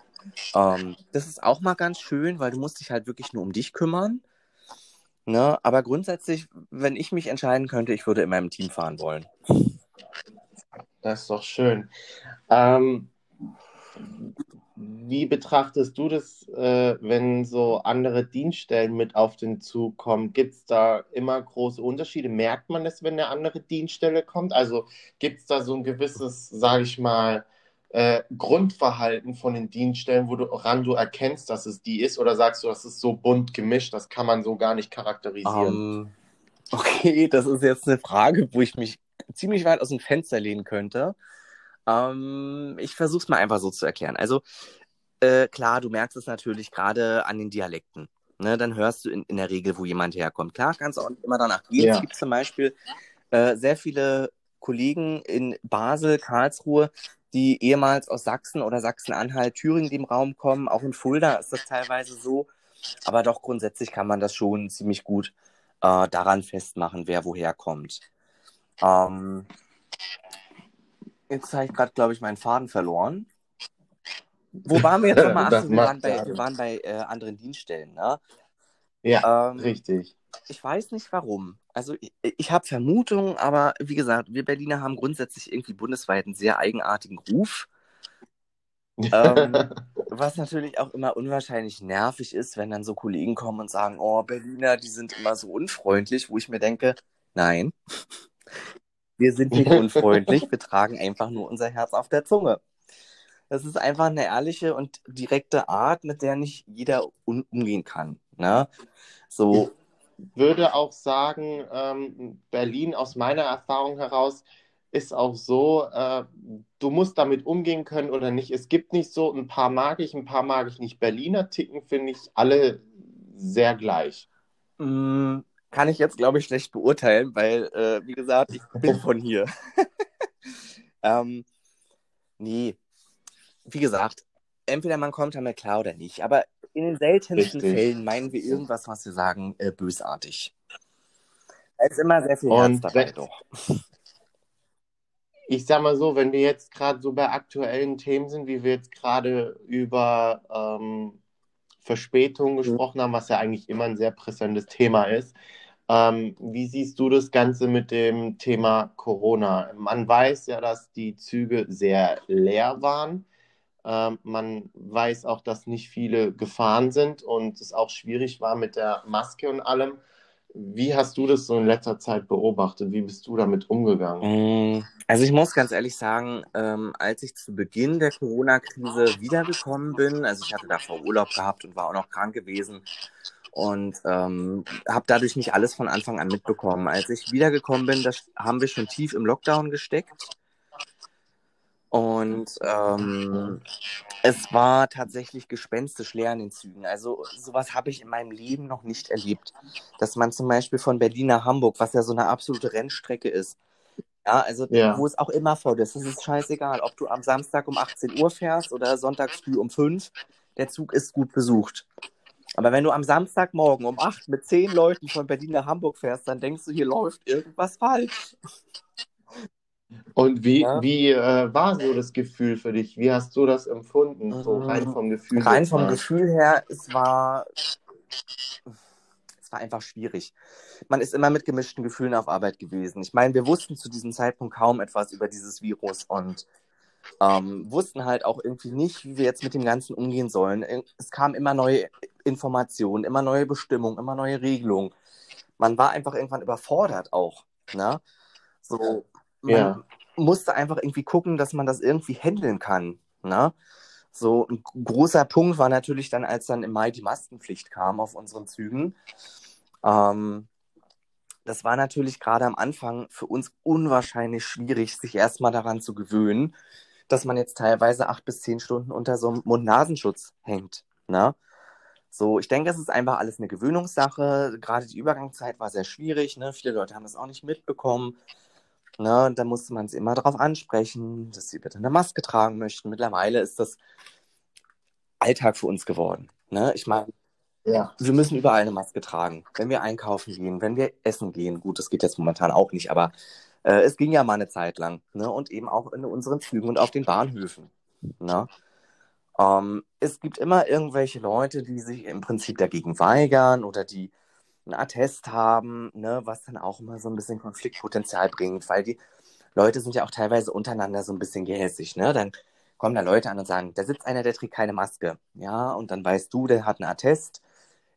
ähm, das ist auch mal ganz schön, weil du musst dich halt wirklich nur um dich kümmern. Ne? Aber grundsätzlich, wenn ich mich entscheiden könnte, ich würde immer im Team fahren wollen. Das ist doch schön. Ähm, wie betrachtest du das, äh, wenn so andere Dienststellen mit auf den Zug kommen? Gibt es da immer große Unterschiede? Merkt man das, wenn eine andere Dienststelle kommt? Also gibt es da so ein gewisses, sage ich mal, äh, Grundverhalten von den Dienststellen, woran du erkennst, dass es die ist? Oder sagst du, das ist so bunt gemischt, das kann man so gar nicht charakterisieren? Um, ähm, okay, das ist jetzt eine Frage, wo ich mich ziemlich weit aus dem Fenster lehnen könnte. Ähm, ich versuche es mal einfach so zu erklären. Also äh, klar, du merkst es natürlich gerade an den Dialekten. Ne, dann hörst du in, in der Regel, wo jemand herkommt. Klar, kannst du auch nicht immer danach gehen. Ja. Es gibt zum Beispiel äh, sehr viele Kollegen in Basel, Karlsruhe, die ehemals aus Sachsen oder Sachsen-Anhalt, Thüringen dem Raum kommen. Auch in Fulda ist das teilweise so. Aber doch grundsätzlich kann man das schon ziemlich gut äh, daran festmachen, wer woher kommt. Ähm, jetzt habe ich gerade, glaube ich, meinen Faden verloren. Wo waren wir jetzt nochmal? Achso, wir waren bei, wir waren bei äh, anderen Dienststellen, ne? Ja, ähm, richtig. Ich weiß nicht warum. Also ich, ich habe Vermutungen, aber wie gesagt, wir Berliner haben grundsätzlich irgendwie bundesweit einen sehr eigenartigen Ruf. ähm, was natürlich auch immer unwahrscheinlich nervig ist, wenn dann so Kollegen kommen und sagen, oh, Berliner, die sind immer so unfreundlich, wo ich mir denke, nein, wir sind nicht unfreundlich, wir tragen einfach nur unser Herz auf der Zunge. Das ist einfach eine ehrliche und direkte Art, mit der nicht jeder umgehen kann. Ne? So. Ich würde auch sagen, ähm, Berlin aus meiner Erfahrung heraus ist auch so, äh, du musst damit umgehen können oder nicht. Es gibt nicht so, ein paar mag ich, ein paar mag ich nicht. Berliner ticken finde ich alle sehr gleich. Mm, kann ich jetzt, glaube ich, schlecht beurteilen, weil, äh, wie gesagt, ich bin von hier. ähm, nee, wie gesagt, entweder man kommt damit klar oder nicht. Aber in den seltensten Richtig. Fällen meinen wir irgendwas, was wir sagen, äh, bösartig. Da ist immer sehr viel Herz dabei, wenn, doch. Ich sag mal so, wenn wir jetzt gerade so bei aktuellen Themen sind, wie wir jetzt gerade über ähm, Verspätungen mhm. gesprochen haben, was ja eigentlich immer ein sehr präsentes Thema ist, ähm, wie siehst du das Ganze mit dem Thema Corona? Man weiß ja, dass die Züge sehr leer waren. Ähm, man weiß auch, dass nicht viele gefahren sind und es auch schwierig war mit der Maske und allem. Wie hast du das so in letzter Zeit beobachtet? Wie bist du damit umgegangen? Mm, also ich muss ganz ehrlich sagen, ähm, als ich zu Beginn der Corona-Krise wiedergekommen bin, also ich hatte davor Urlaub gehabt und war auch noch krank gewesen und ähm, habe dadurch nicht alles von Anfang an mitbekommen. Als ich wiedergekommen bin, da haben wir schon tief im Lockdown gesteckt. Und ähm, es war tatsächlich gespenstisch leer in den Zügen. Also sowas habe ich in meinem Leben noch nicht erlebt. Dass man zum Beispiel von Berlin nach Hamburg, was ja so eine absolute Rennstrecke ist, ja, also ja. wo es auch immer voll ist, es ist scheißegal, ob du am Samstag um 18 Uhr fährst oder sonntags früh um 5, der Zug ist gut besucht. Aber wenn du am Samstagmorgen um 8 mit 10 Leuten von Berlin nach Hamburg fährst, dann denkst du, hier läuft irgendwas falsch. Und wie, ja. wie äh, war so das Gefühl für dich? Wie hast du das empfunden? So rein ähm, vom Gefühl. Rein vom mal? Gefühl her, es war, es war einfach schwierig. Man ist immer mit gemischten Gefühlen auf Arbeit gewesen. Ich meine, wir wussten zu diesem Zeitpunkt kaum etwas über dieses Virus und ähm, wussten halt auch irgendwie nicht, wie wir jetzt mit dem Ganzen umgehen sollen. Es kamen immer neue Informationen, immer neue Bestimmungen, immer neue Regelungen. Man war einfach irgendwann überfordert auch. Ne? So, man ja. musste einfach irgendwie gucken, dass man das irgendwie handeln kann. Ne? So ein großer Punkt war natürlich dann, als dann im Mai die Maskenpflicht kam auf unseren Zügen. Ähm, das war natürlich gerade am Anfang für uns unwahrscheinlich schwierig, sich erstmal daran zu gewöhnen, dass man jetzt teilweise acht bis zehn Stunden unter so einem Mund-Nasenschutz hängt. Ne? So, ich denke, es ist einfach alles eine Gewöhnungssache. Gerade die Übergangszeit war sehr schwierig. Ne? Viele Leute haben das auch nicht mitbekommen. Ne? Und da musste man sie immer darauf ansprechen, dass sie bitte eine Maske tragen möchten. Mittlerweile ist das Alltag für uns geworden. Ne? Ich meine, ja. wir müssen überall eine Maske tragen. Wenn wir einkaufen gehen, wenn wir essen gehen. Gut, das geht jetzt momentan auch nicht, aber äh, es ging ja mal eine Zeit lang. Ne? Und eben auch in unseren Zügen und auf den Bahnhöfen. Ne? Ähm, es gibt immer irgendwelche Leute, die sich im Prinzip dagegen weigern oder die einen Attest haben, ne, was dann auch immer so ein bisschen Konfliktpotenzial bringt, weil die Leute sind ja auch teilweise untereinander so ein bisschen gehässig, ne? Dann kommen da Leute an und sagen, da sitzt einer, der trägt keine Maske. Ja, und dann weißt du, der hat einen Attest,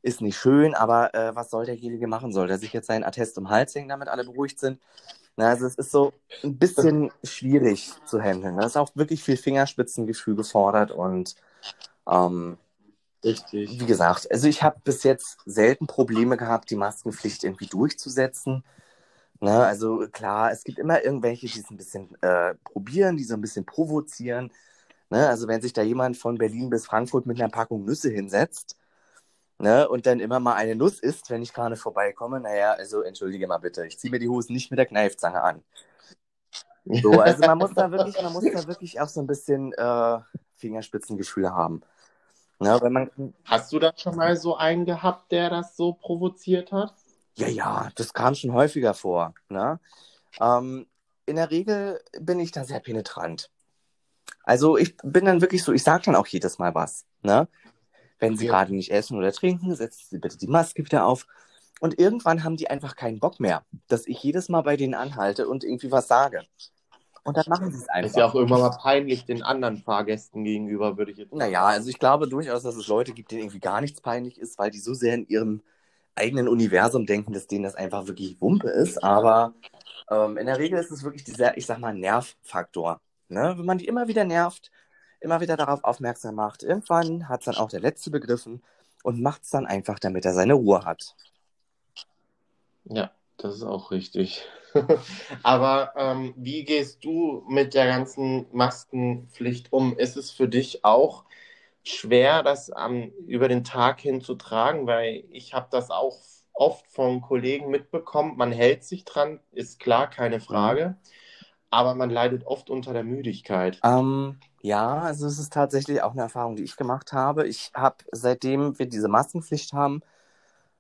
ist nicht schön, aber äh, was soll derjenige machen? Soll der sich jetzt seinen Attest um Hals hängen, damit alle beruhigt sind? Na, also es ist so ein bisschen schwierig zu handeln. Da ist auch wirklich viel Fingerspitzengefühl gefordert und ähm, Richtig. Wie gesagt, also ich habe bis jetzt selten Probleme gehabt, die Maskenpflicht irgendwie durchzusetzen. Ne, also klar, es gibt immer irgendwelche, die es ein bisschen äh, probieren, die so ein bisschen provozieren. Ne, also wenn sich da jemand von Berlin bis Frankfurt mit einer Packung Nüsse hinsetzt ne, und dann immer mal eine Nuss isst, wenn ich gerade vorbeikomme, naja, also entschuldige mal bitte, ich ziehe mir die Hosen nicht mit der Kneifzange an. So, also man muss da wirklich, man muss da wirklich auch so ein bisschen äh, Fingerspitzengefühle haben. Ja, man... Hast du da schon mal so einen gehabt, der das so provoziert hat? Ja, ja, das kam schon häufiger vor. Ne? Ähm, in der Regel bin ich da sehr penetrant. Also ich bin dann wirklich so, ich sage dann auch jedes Mal was. Ne? Wenn sie ja. gerade nicht essen oder trinken, setzen sie bitte die Maske wieder auf. Und irgendwann haben die einfach keinen Bock mehr, dass ich jedes Mal bei denen anhalte und irgendwie was sage. Und dann machen sie es einfach. Ist ja auch irgendwann mal peinlich den anderen Fahrgästen gegenüber, würde ich jetzt sagen. Naja, also ich glaube durchaus, dass es Leute gibt, denen irgendwie gar nichts peinlich ist, weil die so sehr in ihrem eigenen Universum denken, dass denen das einfach wirklich Wumpe ist. Aber ähm, in der Regel ist es wirklich dieser, ich sag mal, Nervfaktor. Ne? Wenn man die immer wieder nervt, immer wieder darauf aufmerksam macht, irgendwann hat es dann auch der Letzte begriffen und macht es dann einfach, damit er seine Ruhe hat. Ja, das ist auch richtig. Aber ähm, wie gehst du mit der ganzen Maskenpflicht um? Ist es für dich auch schwer, das ähm, über den Tag hin zu tragen? Weil ich habe das auch oft von Kollegen mitbekommen. Man hält sich dran, ist klar, keine Frage. Mhm. Aber man leidet oft unter der Müdigkeit. Ähm, ja, also es ist tatsächlich auch eine Erfahrung, die ich gemacht habe. Ich habe, seitdem wir diese Maskenpflicht haben,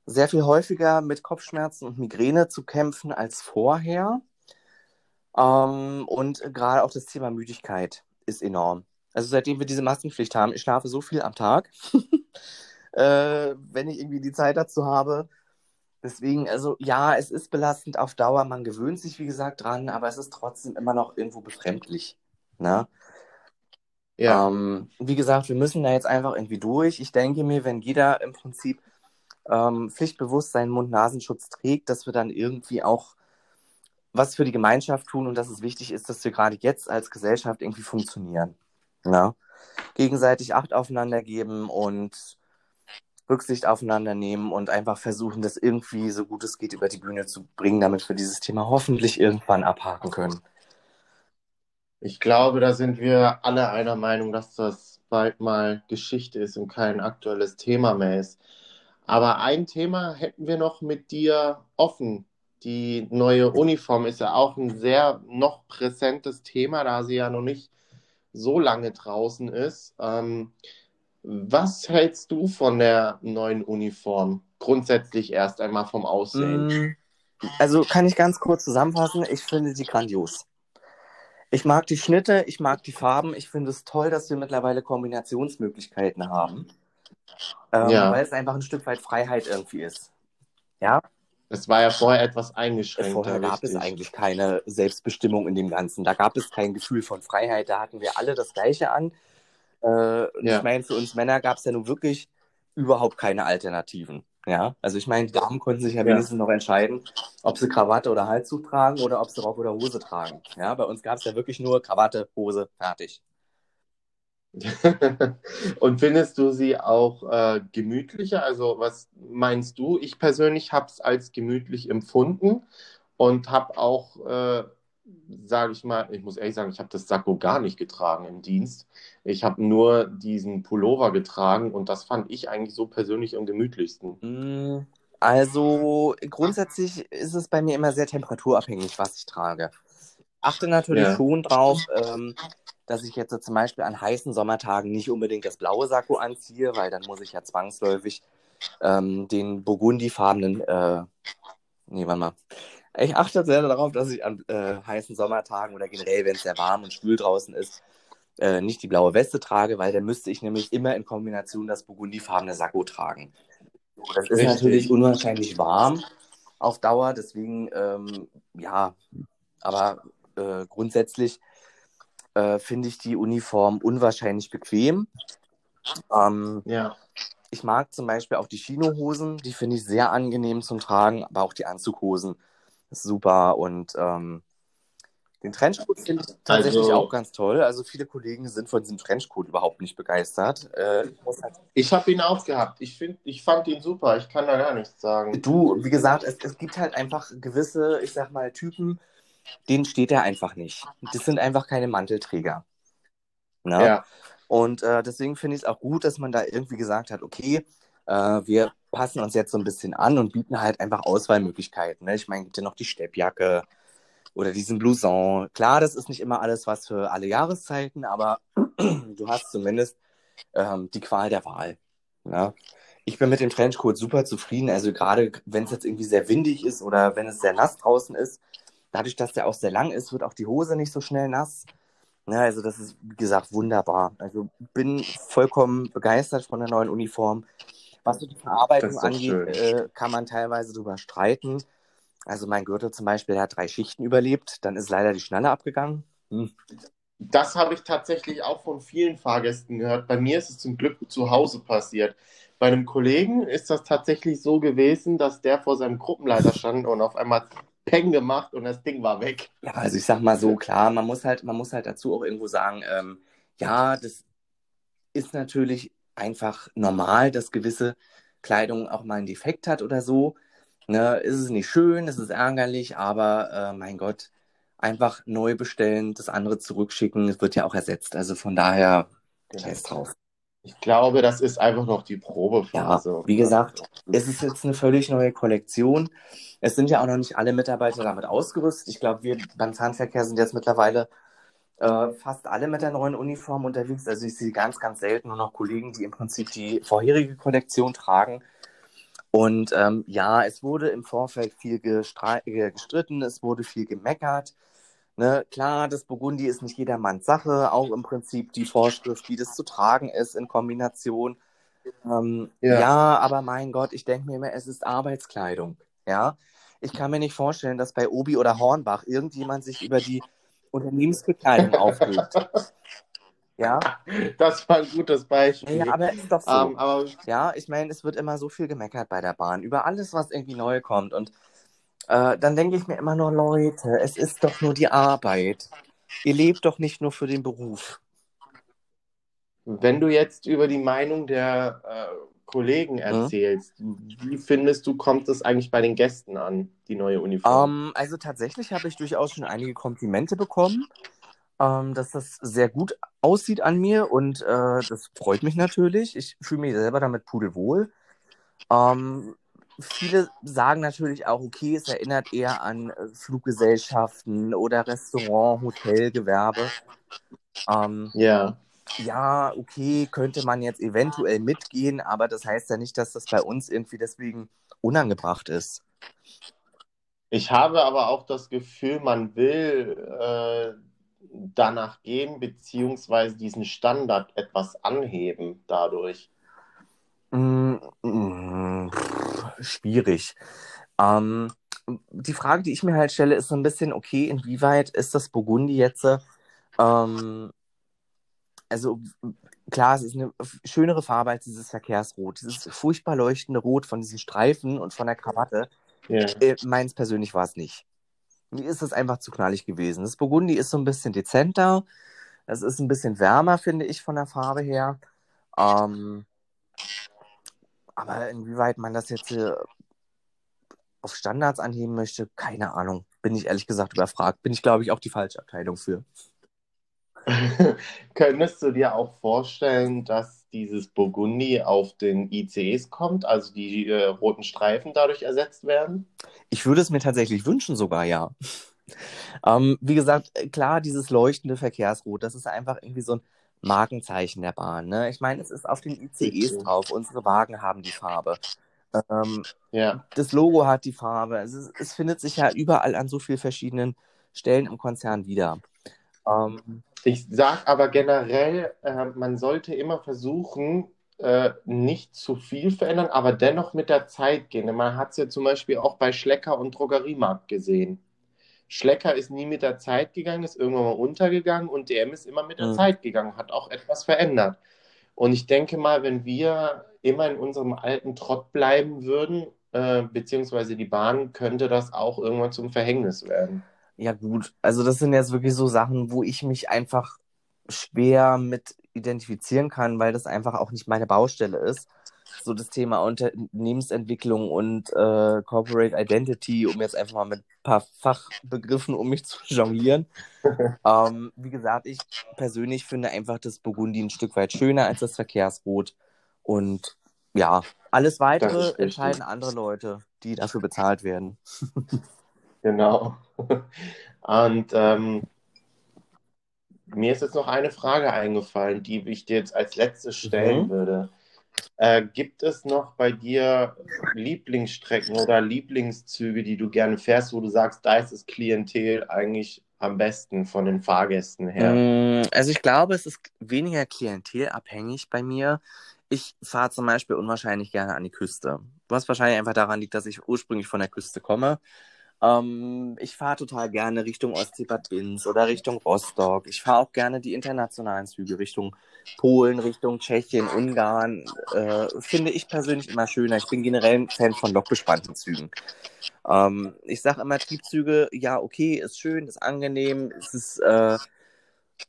sehr viel häufiger mit Kopfschmerzen und Migräne zu kämpfen als vorher. Ähm, und gerade auch das Thema Müdigkeit ist enorm. Also seitdem wir diese Maskenpflicht haben, ich schlafe so viel am Tag, äh, wenn ich irgendwie die Zeit dazu habe. Deswegen, also ja, es ist belastend auf Dauer. Man gewöhnt sich, wie gesagt, dran, aber es ist trotzdem immer noch irgendwo befremdlich. Ne? Ja. Ähm, wie gesagt, wir müssen da jetzt einfach irgendwie durch. Ich denke mir, wenn jeder im Prinzip ähm, pflichtbewusst seinen Mund-Nasenschutz trägt, dass wir dann irgendwie auch was für die Gemeinschaft tun und dass es wichtig ist, dass wir gerade jetzt als Gesellschaft irgendwie funktionieren. Ja? Gegenseitig Acht aufeinander geben und Rücksicht aufeinander nehmen und einfach versuchen, das irgendwie so gut es geht über die Bühne zu bringen, damit wir dieses Thema hoffentlich irgendwann abhaken können. Ich glaube, da sind wir alle einer Meinung, dass das bald mal Geschichte ist und kein aktuelles Thema mehr ist. Aber ein Thema hätten wir noch mit dir offen. Die neue Uniform ist ja auch ein sehr noch präsentes Thema, da sie ja noch nicht so lange draußen ist. Ähm, was hältst du von der neuen Uniform? Grundsätzlich erst einmal vom Aussehen. Mm, also kann ich ganz kurz zusammenfassen. Ich finde sie grandios. Ich mag die Schnitte, ich mag die Farben. Ich finde es toll, dass wir mittlerweile Kombinationsmöglichkeiten haben ähm, ja. weil es einfach ein Stück weit Freiheit irgendwie ist. Ja. Es war ja vorher etwas eingeschränkt. Vorher gab richtig. es eigentlich keine Selbstbestimmung in dem Ganzen. Da gab es kein Gefühl von Freiheit. Da hatten wir alle das Gleiche an. Äh, ja. Ich meine, für uns Männer gab es ja nun wirklich überhaupt keine Alternativen. Ja, also ich meine, die Damen konnten sich ja wenigstens noch entscheiden, ob sie Krawatte oder Halszug tragen oder ob sie Rock oder Hose tragen. Ja, bei uns gab es ja wirklich nur Krawatte, Hose, fertig. Und findest du sie auch äh, gemütlicher? Also was meinst du? Ich persönlich habe es als gemütlich empfunden und habe auch, äh, sage ich mal, ich muss ehrlich sagen, ich habe das Sakko gar nicht getragen im Dienst. Ich habe nur diesen Pullover getragen und das fand ich eigentlich so persönlich am gemütlichsten. Mm, also grundsätzlich ist es bei mir immer sehr temperaturabhängig, was ich trage. Achte natürlich ja. schon drauf. Ähm, dass ich jetzt zum Beispiel an heißen Sommertagen nicht unbedingt das blaue Sakko anziehe, weil dann muss ich ja zwangsläufig ähm, den burgundifarbenen, äh, nee, warte mal. Ich achte sehr darauf, dass ich an äh, heißen Sommertagen oder generell, wenn es sehr warm und schwül draußen ist, äh, nicht die blaue Weste trage, weil dann müsste ich nämlich immer in Kombination das burgundifarbene Sakko tragen. Das ist natürlich unwahrscheinlich warm auf Dauer, deswegen, ähm, ja, aber äh, grundsätzlich äh, finde ich die Uniform unwahrscheinlich bequem. Ähm, ja. Ich mag zum Beispiel auch die Chinohosen, die finde ich sehr angenehm zum Tragen, aber auch die Anzughosen ist super und ähm, den Trenchcoat finde ich tatsächlich also, auch ganz toll. Also viele Kollegen sind von diesem Trenchcoat überhaupt nicht begeistert. Äh, ich halt... habe ihn auch gehabt. Ich, find, ich fand ihn super. Ich kann da gar nichts sagen. Du, wie gesagt, es, es gibt halt einfach gewisse, ich sag mal, Typen, denen steht er einfach nicht. Das sind einfach keine Mantelträger. Ne? Ja. Und äh, deswegen finde ich es auch gut, dass man da irgendwie gesagt hat, okay, äh, wir passen uns jetzt so ein bisschen an und bieten halt einfach Auswahlmöglichkeiten. Ne? Ich meine, gibt ja noch die Steppjacke oder diesen Blouson. Klar, das ist nicht immer alles was für alle Jahreszeiten, aber du hast zumindest ähm, die Qual der Wahl. Ne? Ich bin mit dem Trenchcoat super zufrieden. Also gerade wenn es jetzt irgendwie sehr windig ist oder wenn es sehr nass draußen ist, dadurch, dass der auch sehr lang ist, wird auch die Hose nicht so schnell nass. Ja, also das ist, wie gesagt, wunderbar. Also bin vollkommen begeistert von der neuen Uniform. Was so die Verarbeitung angeht, äh, kann man teilweise drüber streiten. Also mein Gürtel zum Beispiel, der hat drei Schichten überlebt, dann ist leider die Schnalle abgegangen. Hm. Das habe ich tatsächlich auch von vielen Fahrgästen gehört. Bei mir ist es zum Glück zu Hause passiert. Bei einem Kollegen ist das tatsächlich so gewesen, dass der vor seinem Gruppenleiter stand und auf einmal Peng gemacht und das Ding war weg. Ja, also ich sag mal so, klar, man muss halt, man muss halt dazu auch irgendwo sagen, ähm, ja, das ist natürlich einfach normal, dass gewisse Kleidung auch mal einen Defekt hat oder so. Ne, ist es nicht schön, ist es ärgerlich, aber äh, mein Gott, einfach neu bestellen, das andere zurückschicken, es wird ja auch ersetzt. Also von daher, genau. scheiß drauf. Ich glaube, das ist einfach noch die Probephase. Ja, wie gesagt, es ist jetzt eine völlig neue Kollektion. Es sind ja auch noch nicht alle Mitarbeiter damit ausgerüstet. Ich glaube, wir beim Zahnverkehr sind jetzt mittlerweile äh, fast alle mit der neuen Uniform unterwegs. Also ich sehe ganz, ganz selten nur noch Kollegen, die im Prinzip die vorherige Kollektion tragen. Und ähm, ja, es wurde im Vorfeld viel gestritten, es wurde viel gemeckert. Ne, klar, das Burgundi ist nicht jedermanns Sache, auch im Prinzip die Vorschrift, wie das zu tragen ist in Kombination. Ähm, ja. ja. aber mein Gott, ich denke mir immer, es ist Arbeitskleidung. Ja, ich kann mir nicht vorstellen, dass bei Obi oder Hornbach irgendjemand sich über die Unternehmensbekleidung aufregt. Ja. Das war ein gutes Beispiel. Ja, aber ist doch so. Um, ähm, aber... Ja, ich meine, es wird immer so viel gemeckert bei der Bahn über alles, was irgendwie neu kommt. Und äh, dann denke ich mir immer nur, Leute, es ist doch nur die Arbeit. Ihr lebt doch nicht nur für den Beruf. Wenn du jetzt über die Meinung der äh, Kollegen hm? erzählst, hm? wie findest du, kommt es eigentlich bei den Gästen an, die neue Uniform? Um, ähm, also tatsächlich habe ich durchaus schon einige Komplimente bekommen, ähm, dass das sehr gut aussieht an mir und äh, das freut mich natürlich. Ich fühle mich selber damit pudelwohl. Ähm, viele sagen natürlich auch, okay, es erinnert eher an äh, Fluggesellschaften oder Restaurant, Hotelgewerbe. Ähm, ja. Ja, okay, könnte man jetzt eventuell mitgehen, aber das heißt ja nicht, dass das bei uns irgendwie deswegen unangebracht ist. Ich habe aber auch das Gefühl, man will äh, danach gehen, beziehungsweise diesen Standard etwas anheben dadurch. Mm, mm, schwierig. Ähm, die Frage, die ich mir halt stelle, ist so ein bisschen, okay, inwieweit ist das Burgundi jetzt, ähm, also klar, es ist eine schönere Farbe als dieses Verkehrsrot, dieses furchtbar leuchtende Rot von diesen Streifen und von der Krawatte. Yeah. Äh, meins persönlich war es nicht. Mir ist es einfach zu knallig gewesen. Das Burgundi ist so ein bisschen dezenter, es ist ein bisschen wärmer, finde ich, von der Farbe her. Ähm, aber inwieweit man das jetzt hier auf Standards anheben möchte, keine Ahnung. Bin ich ehrlich gesagt überfragt. Bin ich, glaube ich, auch die falsche Abteilung für. Könntest du dir auch vorstellen, dass dieses Burgundi auf den ICEs kommt, also die äh, roten Streifen dadurch ersetzt werden? Ich würde es mir tatsächlich wünschen, sogar ja. ähm, wie gesagt, klar, dieses leuchtende Verkehrsrot, das ist einfach irgendwie so ein Markenzeichen der Bahn. Ne? Ich meine, es ist auf den ICEs drauf. Unsere Wagen haben die Farbe. Ähm, ja. Das Logo hat die Farbe. Es, ist, es, findet sich ja überall an so vielen verschiedenen Stellen im Konzern wieder. Ähm, ich sage aber generell, äh, man sollte immer versuchen, äh, nicht zu viel verändern, aber dennoch mit der Zeit gehen. Man hat es ja zum Beispiel auch bei Schlecker und Drogeriemarkt gesehen. Schlecker ist nie mit der Zeit gegangen, ist irgendwann mal untergegangen und DM ist immer mit der mhm. Zeit gegangen, hat auch etwas verändert. Und ich denke mal, wenn wir immer in unserem alten Trott bleiben würden, äh, beziehungsweise die Bahn, könnte das auch irgendwann zum Verhängnis werden. Ja, gut. Also, das sind jetzt wirklich so Sachen, wo ich mich einfach schwer mit identifizieren kann, weil das einfach auch nicht meine Baustelle ist so das Thema Unternehmensentwicklung und äh, Corporate Identity, um jetzt einfach mal mit ein paar Fachbegriffen um mich zu jonglieren. ähm, wie gesagt, ich persönlich finde einfach das Burgundi ein Stück weit schöner als das Verkehrsrot. Und ja, alles weitere entscheiden andere Leute, die dafür bezahlt werden. genau. Und ähm, mir ist jetzt noch eine Frage eingefallen, die ich dir jetzt als letztes stellen mhm. würde. Äh, gibt es noch bei dir Lieblingsstrecken oder Lieblingszüge, die du gerne fährst, wo du sagst, da ist das Klientel eigentlich am besten von den Fahrgästen her? Mm, Also ich glaube, es ist weniger klientelabhängig bei mir. Ich fahre zum Beispiel unwahrscheinlich gerne an die Küste. Was wahrscheinlich einfach daran liegt, dass ich ursprünglich von der Küste komme. Ähm, ich fahre total gerne Richtung Ostsee-Bad Binz oder Richtung Rostock. Ich fahre auch gerne die internationalen Züge Richtung Polen, Richtung Tschechien, Ungarn. Äh, finde ich persönlich immer schöner. Ich bin generell ein Fan von lokbespannten Zügen. Ähm, ich sage immer, Triebzüge, ja, okay, ist schön, ist angenehm, es ist äh,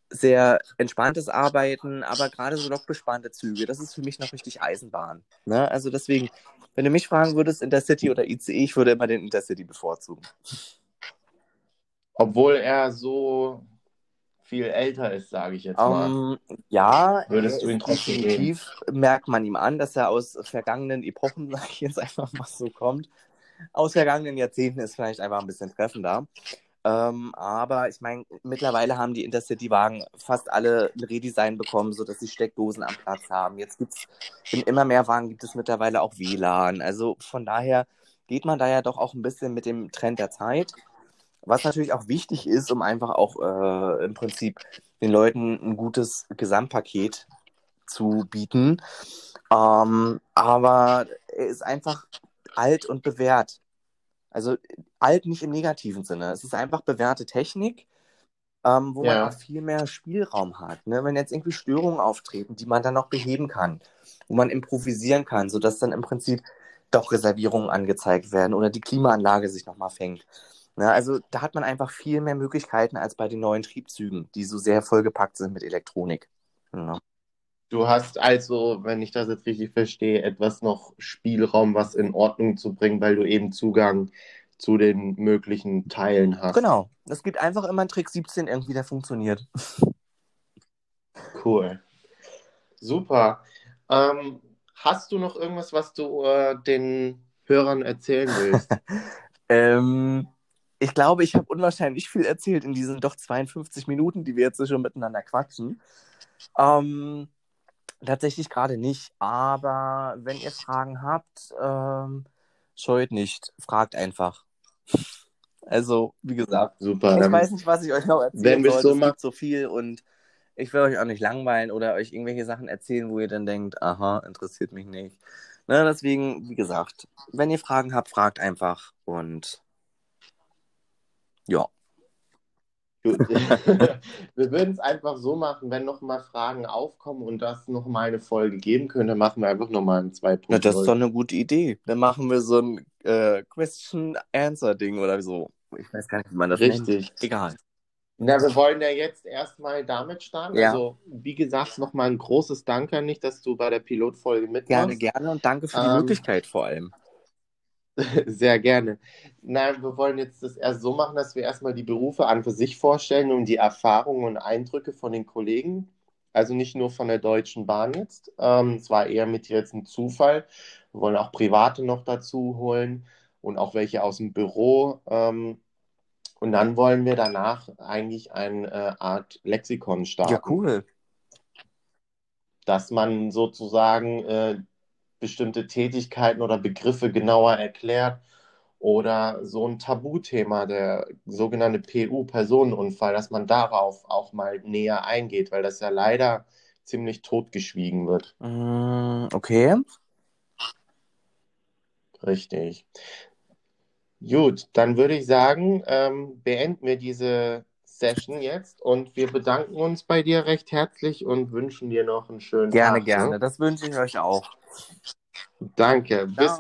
sehr entspanntes Arbeiten, aber gerade so lokbespannte Züge, das ist für mich noch richtig Eisenbahn. Ne? Also deswegen, wenn du mich fragen würdest, Intercity oder ICE, ich würde immer den Intercity bevorzugen. Obwohl er so viel älter ist, sage ich jetzt mal. Ähm, ja, Würdest du ihn trotzdem definitiv merkt man ihm an, dass er aus vergangenen Epochen, sage ich jetzt einfach mal so kommt. Aus vergangenen Jahrzehnten ist vielleicht einfach ein bisschen treffender. Ähm, aber ich meine, mittlerweile haben die Intercity-Wagen fast alle ein Redesign bekommen, sodass sie Steckdosen am Platz haben. Jetzt gibt es in immer mehr Wagen gibt es mittlerweile auch WLAN. Also von daher geht man da ja doch auch ein bisschen mit dem Trend der Zeit. Was natürlich auch wichtig ist, um einfach auch äh, im Prinzip den Leuten ein gutes Gesamtpaket zu bieten. Ähm, aber er ist einfach alt und bewährt. Also alt nicht im negativen Sinne. Es ist einfach bewährte Technik, ähm, wo Ja. man auch viel mehr Spielraum hat. Ne? Wenn jetzt irgendwie Störungen auftreten, die man dann noch beheben kann, wo man improvisieren kann, sodass dann im Prinzip doch Reservierungen angezeigt werden oder die Klimaanlage sich nochmal fängt. Ne? Also da hat man einfach viel mehr Möglichkeiten als bei den neuen Triebzügen, die so sehr vollgepackt sind mit Elektronik. Ja. Du hast also, wenn ich das jetzt richtig verstehe, etwas noch Spielraum, was in Ordnung zu bringen, weil du eben Zugang zu den möglichen Teilen hast. Genau. Es gibt einfach immer einen Trick 17 irgendwie, der funktioniert. Cool. Super. Ähm, hast du noch irgendwas, was du äh, den Hörern erzählen willst? Ähm, ich glaube, ich habe unwahrscheinlich viel erzählt in diesen doch 52 Minuten, die wir jetzt schon miteinander quatschen. Ähm, tatsächlich gerade nicht, aber wenn ihr Fragen habt, ähm, scheut nicht, fragt einfach. Also, wie gesagt, Super. ich weiß nicht, was ich euch noch erzählen soll. so es gibt so viel und ich will euch auch nicht langweilen oder euch irgendwelche Sachen erzählen, wo ihr dann denkt, aha, interessiert mich nicht. Ne, deswegen, wie gesagt, wenn ihr Fragen habt, fragt einfach und ja. Wir würden es einfach so machen, wenn noch mal Fragen aufkommen und das noch mal eine Folge geben könnte, machen wir einfach noch mal ein 2.0. Na, das ist doch eine gute Idee. Dann machen wir so ein äh, Question-Answer-Ding oder so. Ich weiß gar nicht, wie man das Richtig. nennt. Egal. Na, wir wollen ja jetzt erstmal damit starten. Ja. Also, wie gesagt, nochmal ein großes Dank an dich, dass du bei der Pilotfolge mitmachst. Gerne, gerne und danke für die Ähm, Möglichkeit vor allem. Sehr gerne. Nein, wir wollen jetzt das erst so machen, dass wir erstmal die Berufe an für sich vorstellen und die Erfahrungen und Eindrücke von den Kollegen. Also nicht nur von der Deutschen Bahn jetzt. Ähm, es war eher mit jetzt ein Zufall. Wir wollen auch Private noch dazu holen und auch welche aus dem Büro. Ähm, und dann wollen wir danach eigentlich eine äh, Art Lexikon starten. Ja, cool. dass man sozusagen äh, bestimmte Tätigkeiten oder Begriffe genauer erklärt oder so ein Tabuthema, der sogenannte PU, Personenunfall, dass man darauf auch mal näher eingeht, weil das ja leider ziemlich totgeschwiegen wird. Mm, okay. Richtig. Gut, dann würde ich sagen, ähm, beenden wir diese Session jetzt und wir bedanken uns bei dir recht herzlich und wünschen dir noch einen schönen Gerne, Tag. gerne. Ne? Das wünsche ich euch auch. Danke. Bis.